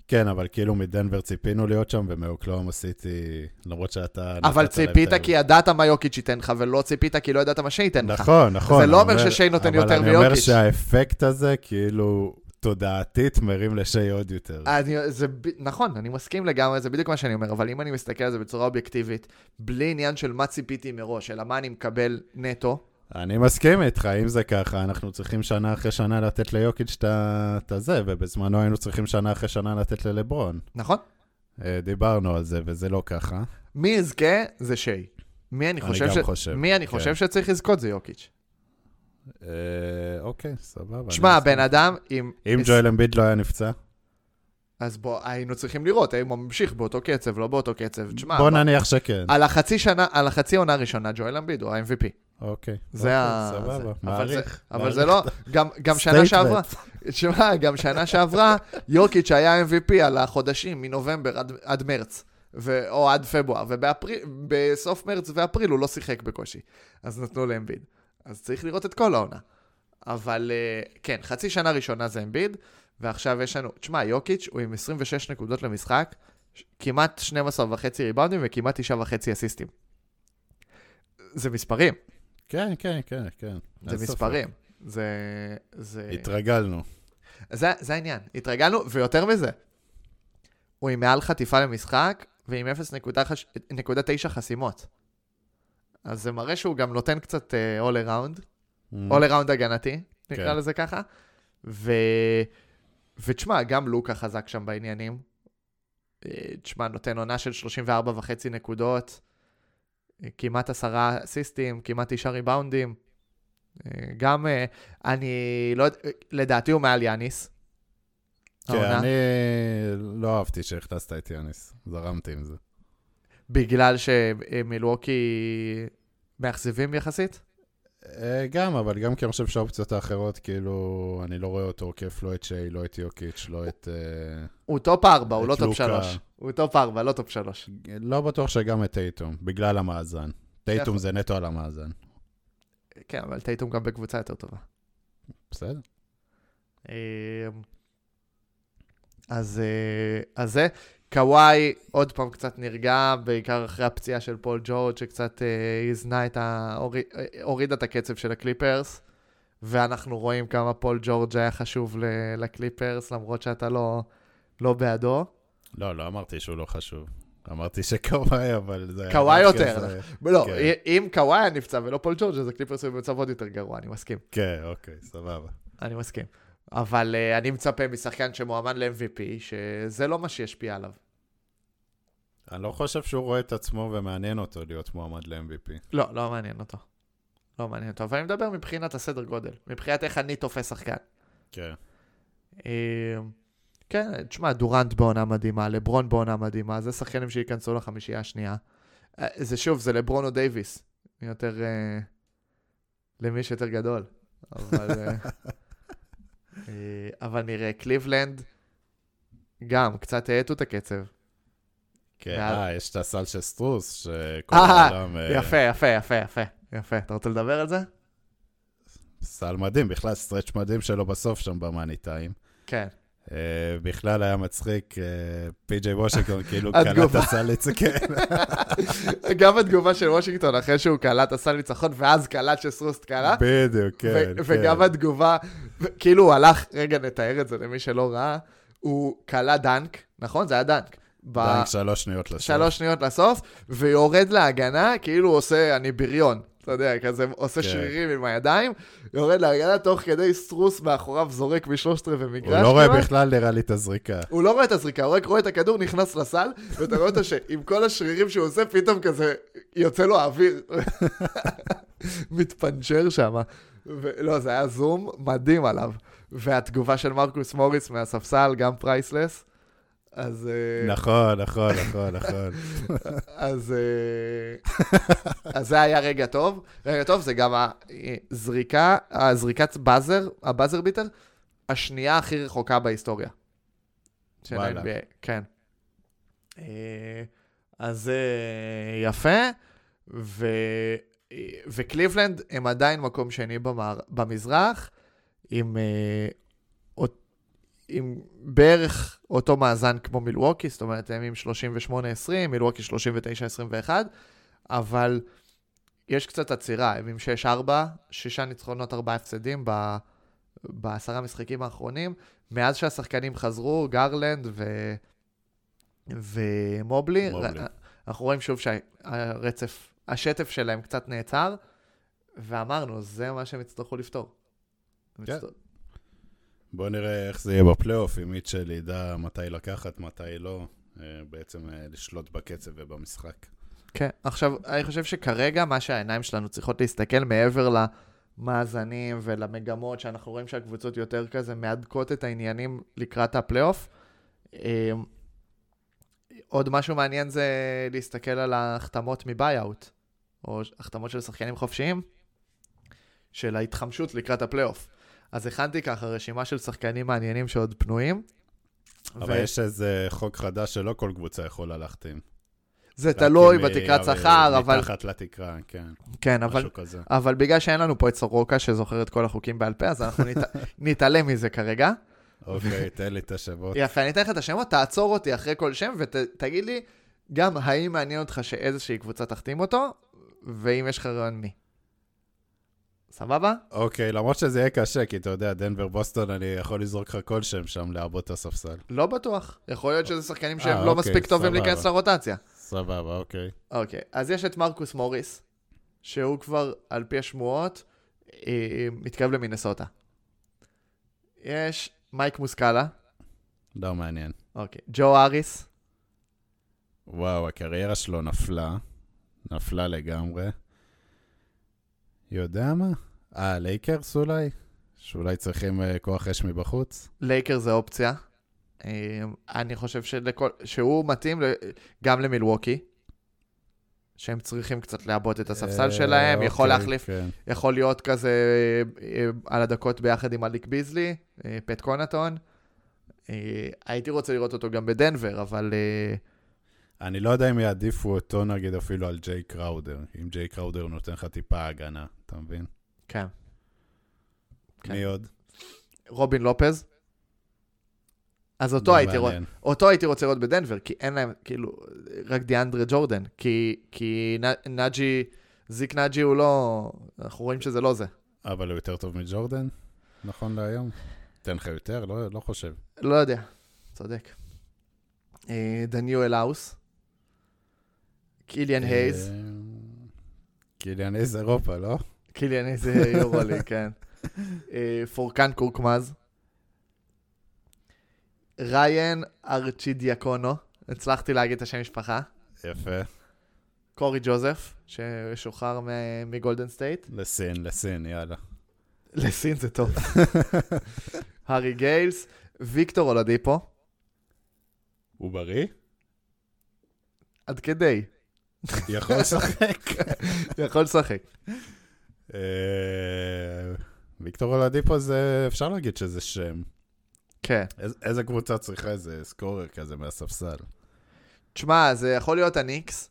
כן, אבל כאילו מדנבר ציפינו להיות שם, ומאוקלאומה סיטי, למרות שאתה... אבל ציפית כי ידעת מה יוקיץ' ייתן לך, ולא ציפית כי לא ידעת מה שייתן לך. נכון, נכון. זה לא אומר ששיי נותן יותר אבל אני אומר מיוקיץ'. שהאפקט הזה, כאילו, תודעתית מרים לשי עוד יותר. אני, זה, נכון, אני מסכים לגמרי, זה בדיוק מה שאני אומר, אבל אם אני מסתכל על זה בצורה אובייקטיבית, בלי עניין של מה ציפיתי מראש, אלא מה אני מקבל נטו, אני מסכים איתך, אם זה ככה, אנחנו צריכים שנה אחרי שנה לתת ליוקיץ' את הזה, ובזמנו היינו צריכים שנה אחרי שנה לתת ללברון. נכון? אה, דיברנו על זה, וזה לא ככה. מי יזכה זה שי. מי אני אני חושב גם ש... חושב, מי אני כן. חושב שצריך לזכות זה יוקיץ'. אה, אוקיי, סבבה. שמע, אני בן מסכים. אדם עם... אם עש- ג'ואל אמביד לא היה נפצע, אז בוא, היינו צריכים לראות האם הוא ממשיך באותו קצב, לא באותו קצב. תשמע, בוא נניח שכן. על החצי שנה, על החצי עונה הראשונה, ג'ואל אמביד הוא ה-MVP. אוקיי. זה אוקיי, ה... סבבה, מעריך. זה- אבל. זה לא, גם- שנה. שעברה, תשמע, גם שנה שעברה, יורקיץ' היה MVP על החודשים מנובמבר עד- עד מרץ, ו- או עד פברואר, ובסוף מרץ ואפריל הוא לא שיחק בקושי, אז נתנו לאמביד. אז צריך לראות את כל העונה. אבל אה, כן, חצי שנה ראשונה זה אמביד, ועכשיו יש לנו, תשמע, יוקיץ' הוא עם 26 נקודות למשחק, כמעט 12 וחצי ריבאונדים וכמעט 9 וחצי אסיסטים. זה מספרים, כן, כן, כן, כן. זה. מספרים. זה... זה... התרגלנו. זה, זה העניין, התרגלנו, ויותר מזה, הוא עם מעל חטיפה למשחק ועם 0.9 חסימות. אז זה מראה שהוא גם נותן קצת uh, all around, Mm. all around הגנתי, נקרא כן. לזה ככה. ו... ותשמע, גם לוקה חזק שם בעניינים. אה, תשמע, נותן עונה של 34 וחצי נקודות, אה, כמעט עשרה אסיסטים, כמעט תשעה ריבאונדים. גם, אני לא יודע, לדעתי הוא מעל יאניס. כן, העונה. אני לא אהבתי שהכנסת את יאניס. זרמתי עם זה. בגלל שמילווקי מאכזבים יחסית? אה, גם, אבל גם כי אני חושב שהאופציות האחרות, כאילו, אני לא רואה אותו עוקף לא את שיי, לא את יוקיץ', לא את... אה, הוא top 4, הוא לא top. 3. הוא top 4, לא top 3. לא בטוח שגם את טייטום, בגלל המאזן. טייטום. זה נטו על המאזן. כן, אבל טייטום גם בקבוצה יותר טובה. בסדר. אמ, אז, אה, אז זה, קוואי עוד פעם קצת נרגע, בעיקר אחרי הפציעה של פול ג'ורג' שקצת אה, הזנה את ה... הוריד- אה, הורידה את הקצב של הקליפרס, ואנחנו רואים כמה פול ג'ורג' היה חשוב ל- לקליפרס, למרות שאתה לא, לא בעדו. לא, לא אמרתי שהוא לא חשוב. אמרתי שקוואי, אבל זה... קוואי דווקא יותר, זה- לא, כן. אם קוואי היה נפצע ולא פול ג'ורג', אז הקליפרס היו במצב עוד יותר גרוע, אני מסכים. כן, אוקיי, סבבה. אני מסכים. אבל uh, אני מצפה משחקן שמועמד ל-MVP, שזה לא מה שישפיע עליו. אני לא חושב שהוא רואה את עצמו ומעניין אותו להיות מועמד ל-MVP. לא, לא מעניין אותו. לא מעניין אותו, אבל אני מדבר מבחינת הסדר גודל, מבחינת איך אני תופס שחקן. כן. אה, כן, תשמע, דורנט בעונה מדהימה, לברון בעונה מדהימה, זה שחקנים שייכנסו לחמישייה השנייה. אה, זה שוב, זה לברון או דייוויס. יותר... אה, למי שיותר גדול. אבל... אה, אה, אבל נראה, קליבלנד, גם, קצת האטו את הקצב. כן, אה, יש את הסל של סטרוס, שכל אה, העולם... אה, יפה, יפה, יפה, יפה. יפה. אתה רוצה לדבר על זה? סל מדהים, בכלל stretch מדהים שלו בסוף שם ב money time. כן. אה, בכלל היה מצחיק, אה, פי.ג'יי וושינגטון כאילו קלט את התגובה. הסל כן. גם התגובה של וושינגטון אחרי שהוא קלט עשה ניצחון, ואז קלט שסטרוס קלע. בדיוק, כן. כן. וגם התגובה, כאילו הוא הלך, רגע נתאר את זה למי שלא ראה, הוא קלע dunk, נכון? זה היה dunk. dunk שלוש שניות לסוף. שלוש שניות לסוף, ויורד להגנה, כאילו הוא עושה, אני בריון. אתה יודע, כזה עושה כן. שרירים עם הידיים, יורד להגנה תוך כדי סטרוס מאחוריו זורק משלושת רבעי מגרש. הוא לא רואה כמעט. בכלל נראה לי את הזריקה. הוא לא רואה את הזריקה, הוא רק רואה את הכדור נכנס לסל, ואתה רואה אותו שעם כל השרירים שהוא עושה, פתאום כזה יוצא לו האוויר. מתפנצ'ר שם. לא, זה היה zoom מדהים עליו. והתגובה של מרקוס מוריס מהספסל, גם priceless. אז... אה, נכון, נכון, נכון, נכון. אז, אה, אז זה היה רגע טוב. רגע טוב זה גם הזריקה, הזריקת buzzer, ה buzzer beater, השנייה הכי רחוקה בהיסטוריה. של כן. אה, אז יפה, ו... וקליבלנד הם עדיין מקום שני. במזרח, עם, אה, עם בערך אותו מאזן כמו מילווקי, זאת אומרת, הם עם 38-20, מילווקי 39-21, אבל יש קצת עצירה, הם עם 6-4, שישה ניצחונות, ארבעה הפסדים ב... בעשרה משחקים האחרונים. מאז שהשחקנים חזרו, גרלנד ו... ומובלי, מובלי. אנחנו רואים שוב שהרצף, השטף שלהם קצת נעצר, ואמרנו, זה מה שהם יצטרכו לפתור. כן. בוא נראה איך זה יהיה בפלייאוף, אם מיטשל ידע מתי לקחת, מתי לא. אה, בעצם אה, לשלוט בקצב ובמשחק. כן, עכשיו, אני חושב שכרגע מה שהעיניים שלנו צריכות להסתכל מעבר למאזנים ולמגמות, שאנחנו רואים שהקבוצות יותר כזה מהדקות את העניינים לקראת הפלייאוף. אה, עוד משהו מעניין זה להסתכל על ההחתמות מביי-אוט, או החתמות של שחקנים חופשיים, של ההתחמשות לקראת הפלייאוף. אז הכנתי ככה רשימה של שחקנים מעניינים שעוד פנויים. אבל יש איזה חוק חדש שלא כל קבוצה יכולה להחתים. זה תלוי בתקרת שכר, אבל... מתחת לתקרה, כן. כן, אבל, משהו כזה. אבל בגלל שאין לנו פה את סורוקה שזוכר את כל החוקים בעל פה, אז אנחנו נת... נתעלם מזה כרגע. אוקיי, תן לי את השמות. יפה, אני אתן לך את השמות, תעצור אותי אחרי כל שם ותגיד לי גם האם מעניין אותך שאיזושהי קבוצה תחתים אותו, ואם יש לך רעיון מי. סבבה? אוקיי, למרות שזה יהיה קשה, כי אתה יודע, דנבר בוסטון, אני יכול לזרוק לך כל שם שם לעבות את הספסל. לא בטוח. יכול להיות שזה שחקנים שהם אה, לא אוקיי, מספיק טובים. להיכנס לרוטציה. סבבה, אוקיי. אוקיי, אז יש את מרקוס מוריס, שהוא כבר, על פי השמועות, אה, מתקרב למינסוטה. יש מייק מוסקאלה, לא מעניין. אוקיי, ג'ו האריס, וואו, הקריירה שלו נפלה. נפלה לגמרי. יודע מה? אה, לייקרס אולי? שאולי צריכים uh, כוח אש מבחוץ? לייקרס זה אופציה. אה, אני חושב שלכל, שהוא מתאים ל- גם למילווקי, שהם צריכים קצת לעבות את הספסל אה, שלהם, יכול אוקיי, להחליף, כן. יכול להיות כזה אה, על הדקות ביחד עם אליק ביזלי, אה, פט קונטון. הייתי רוצה לראות אותו גם בדנבר, אבל אה, אני לא יודע אם יעדיפו אותו נגיד אפילו על ג'יי קראודר. אם ג'יי קראודר נותן לך טיפה הגנה, אתה מבין? כן. כן. מי עוד? רובין לופז. אז אותו לא הייתי. מעניין. אותו הייתי רוצה לראות בדנבר, כי אין להם, כאילו, רק דיאנדרה ג'ורדן. כי, כי נ- נאג'י, זיק נאג'י הוא לא, אנחנו רואים שזה לא זה. אבל הוא יותר טוב מג'ורדן, נכון להיום? תן לך יותר? לא, לא חושב. לא יודע, צודק. אה, דניואל האוס. קיליאן הייז. אה, קיליאן הייז אירופה, לא? קיליאן הייז זה יורוליג, כן. אה, פורקן קורקמז. ריין ארצ'ידיאקונו. הצלחתי להגיד את השם משפחה. יפה. קורי ג'וזף, ששוחרר מגולדן סטייט. לסין, לסין, יאללה. לסין זה טוב. הארי גיילס, ויקטור אולדיפו, הוא בריא? עד כדי, יכול לשחק. יכול לשחק. אה, ויקטור אולדיפו זה, אפשר להגיד שזה שם. כן. איז- איזה קבוצה צריכה איזה סקורר כזה מהספסל? תשמע, זה יכול להיות הניקס,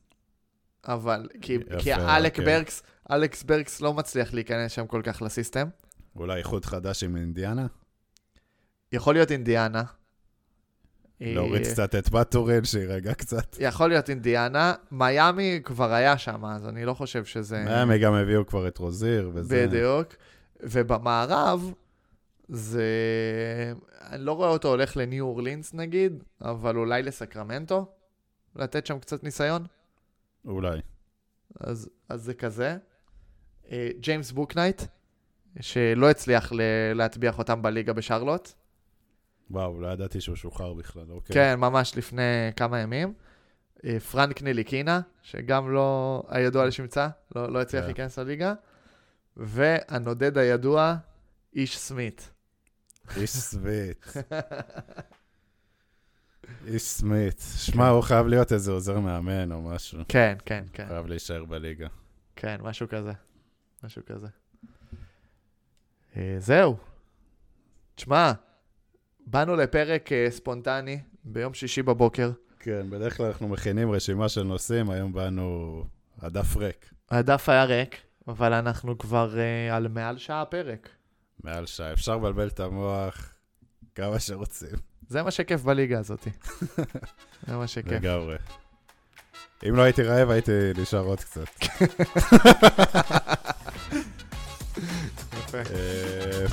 אבל כי, יפה, כי אלק אוקיי. ברקס, אלכס ברקס לא מצליח להיכנס שם כל כך לסיסטם. אולי איחוד חדש עם אינדיאנה? יכול להיות אינדיאנה. להוריד אה, קצת את בטורן, שיירגע קצת. יכול להיות אינדיאנה. מיאמי כבר היה שם, אז אני לא חושב שזה... מיאמי גם הביאו כבר את רוזיר, וזה... בדיוק. ובמערב, זה... אני לא רואה אותו הולך לניו אורלינס נגיד, אבל אולי לסקרמנטו, לתת שם קצת ניסיון. אולי. אז, אז זה כזה. אה, ג'יימס בוקנייט, שלא הצליח ל- להטביע חותם בליגה בשרלוט. וואו, לא ידעתי שהוא שוחרר בכלל, אוקיי. כן, ממש לפני כמה ימים. אה, פרנק ניליקינה, שגם לא הידוע לשמצה, לא, לא הצליח כן. להיכנס לליגה. והנודד הידוע, איש סמית. איש סוויט. איש סמית. שמע, הוא חייב להיות איזה עוזר מאמן או משהו. כן, כן, כן, חייב להישאר בליגה. כן, משהו כזה. משהו כזה. אה, זהו. תשמע, באנו לפרק אה, ספונטני ביום שישי בבוקר. כן, בדרך כלל אנחנו מכינים רשימה של נושאים, היום באנו הדף ריק. הדף היה ריק, אבל אנחנו כבר אה, על מעל שעה פרק. מעל שעה. אפשר לבלבל את המוח כמה שרוצים. זה מה שכיף בליגה הזאת. זה מה שכיף. לגמרי. אם לא הייתי רעב, הייתי נשאר עוד קצת. יפה. אה,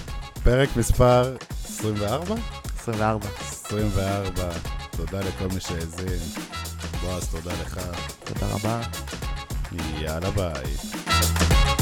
פרק מספר 24? 24. 24. תודה לכל מי שהאזין. בועז, תודה לך. תודה רבה. יאללה ביי.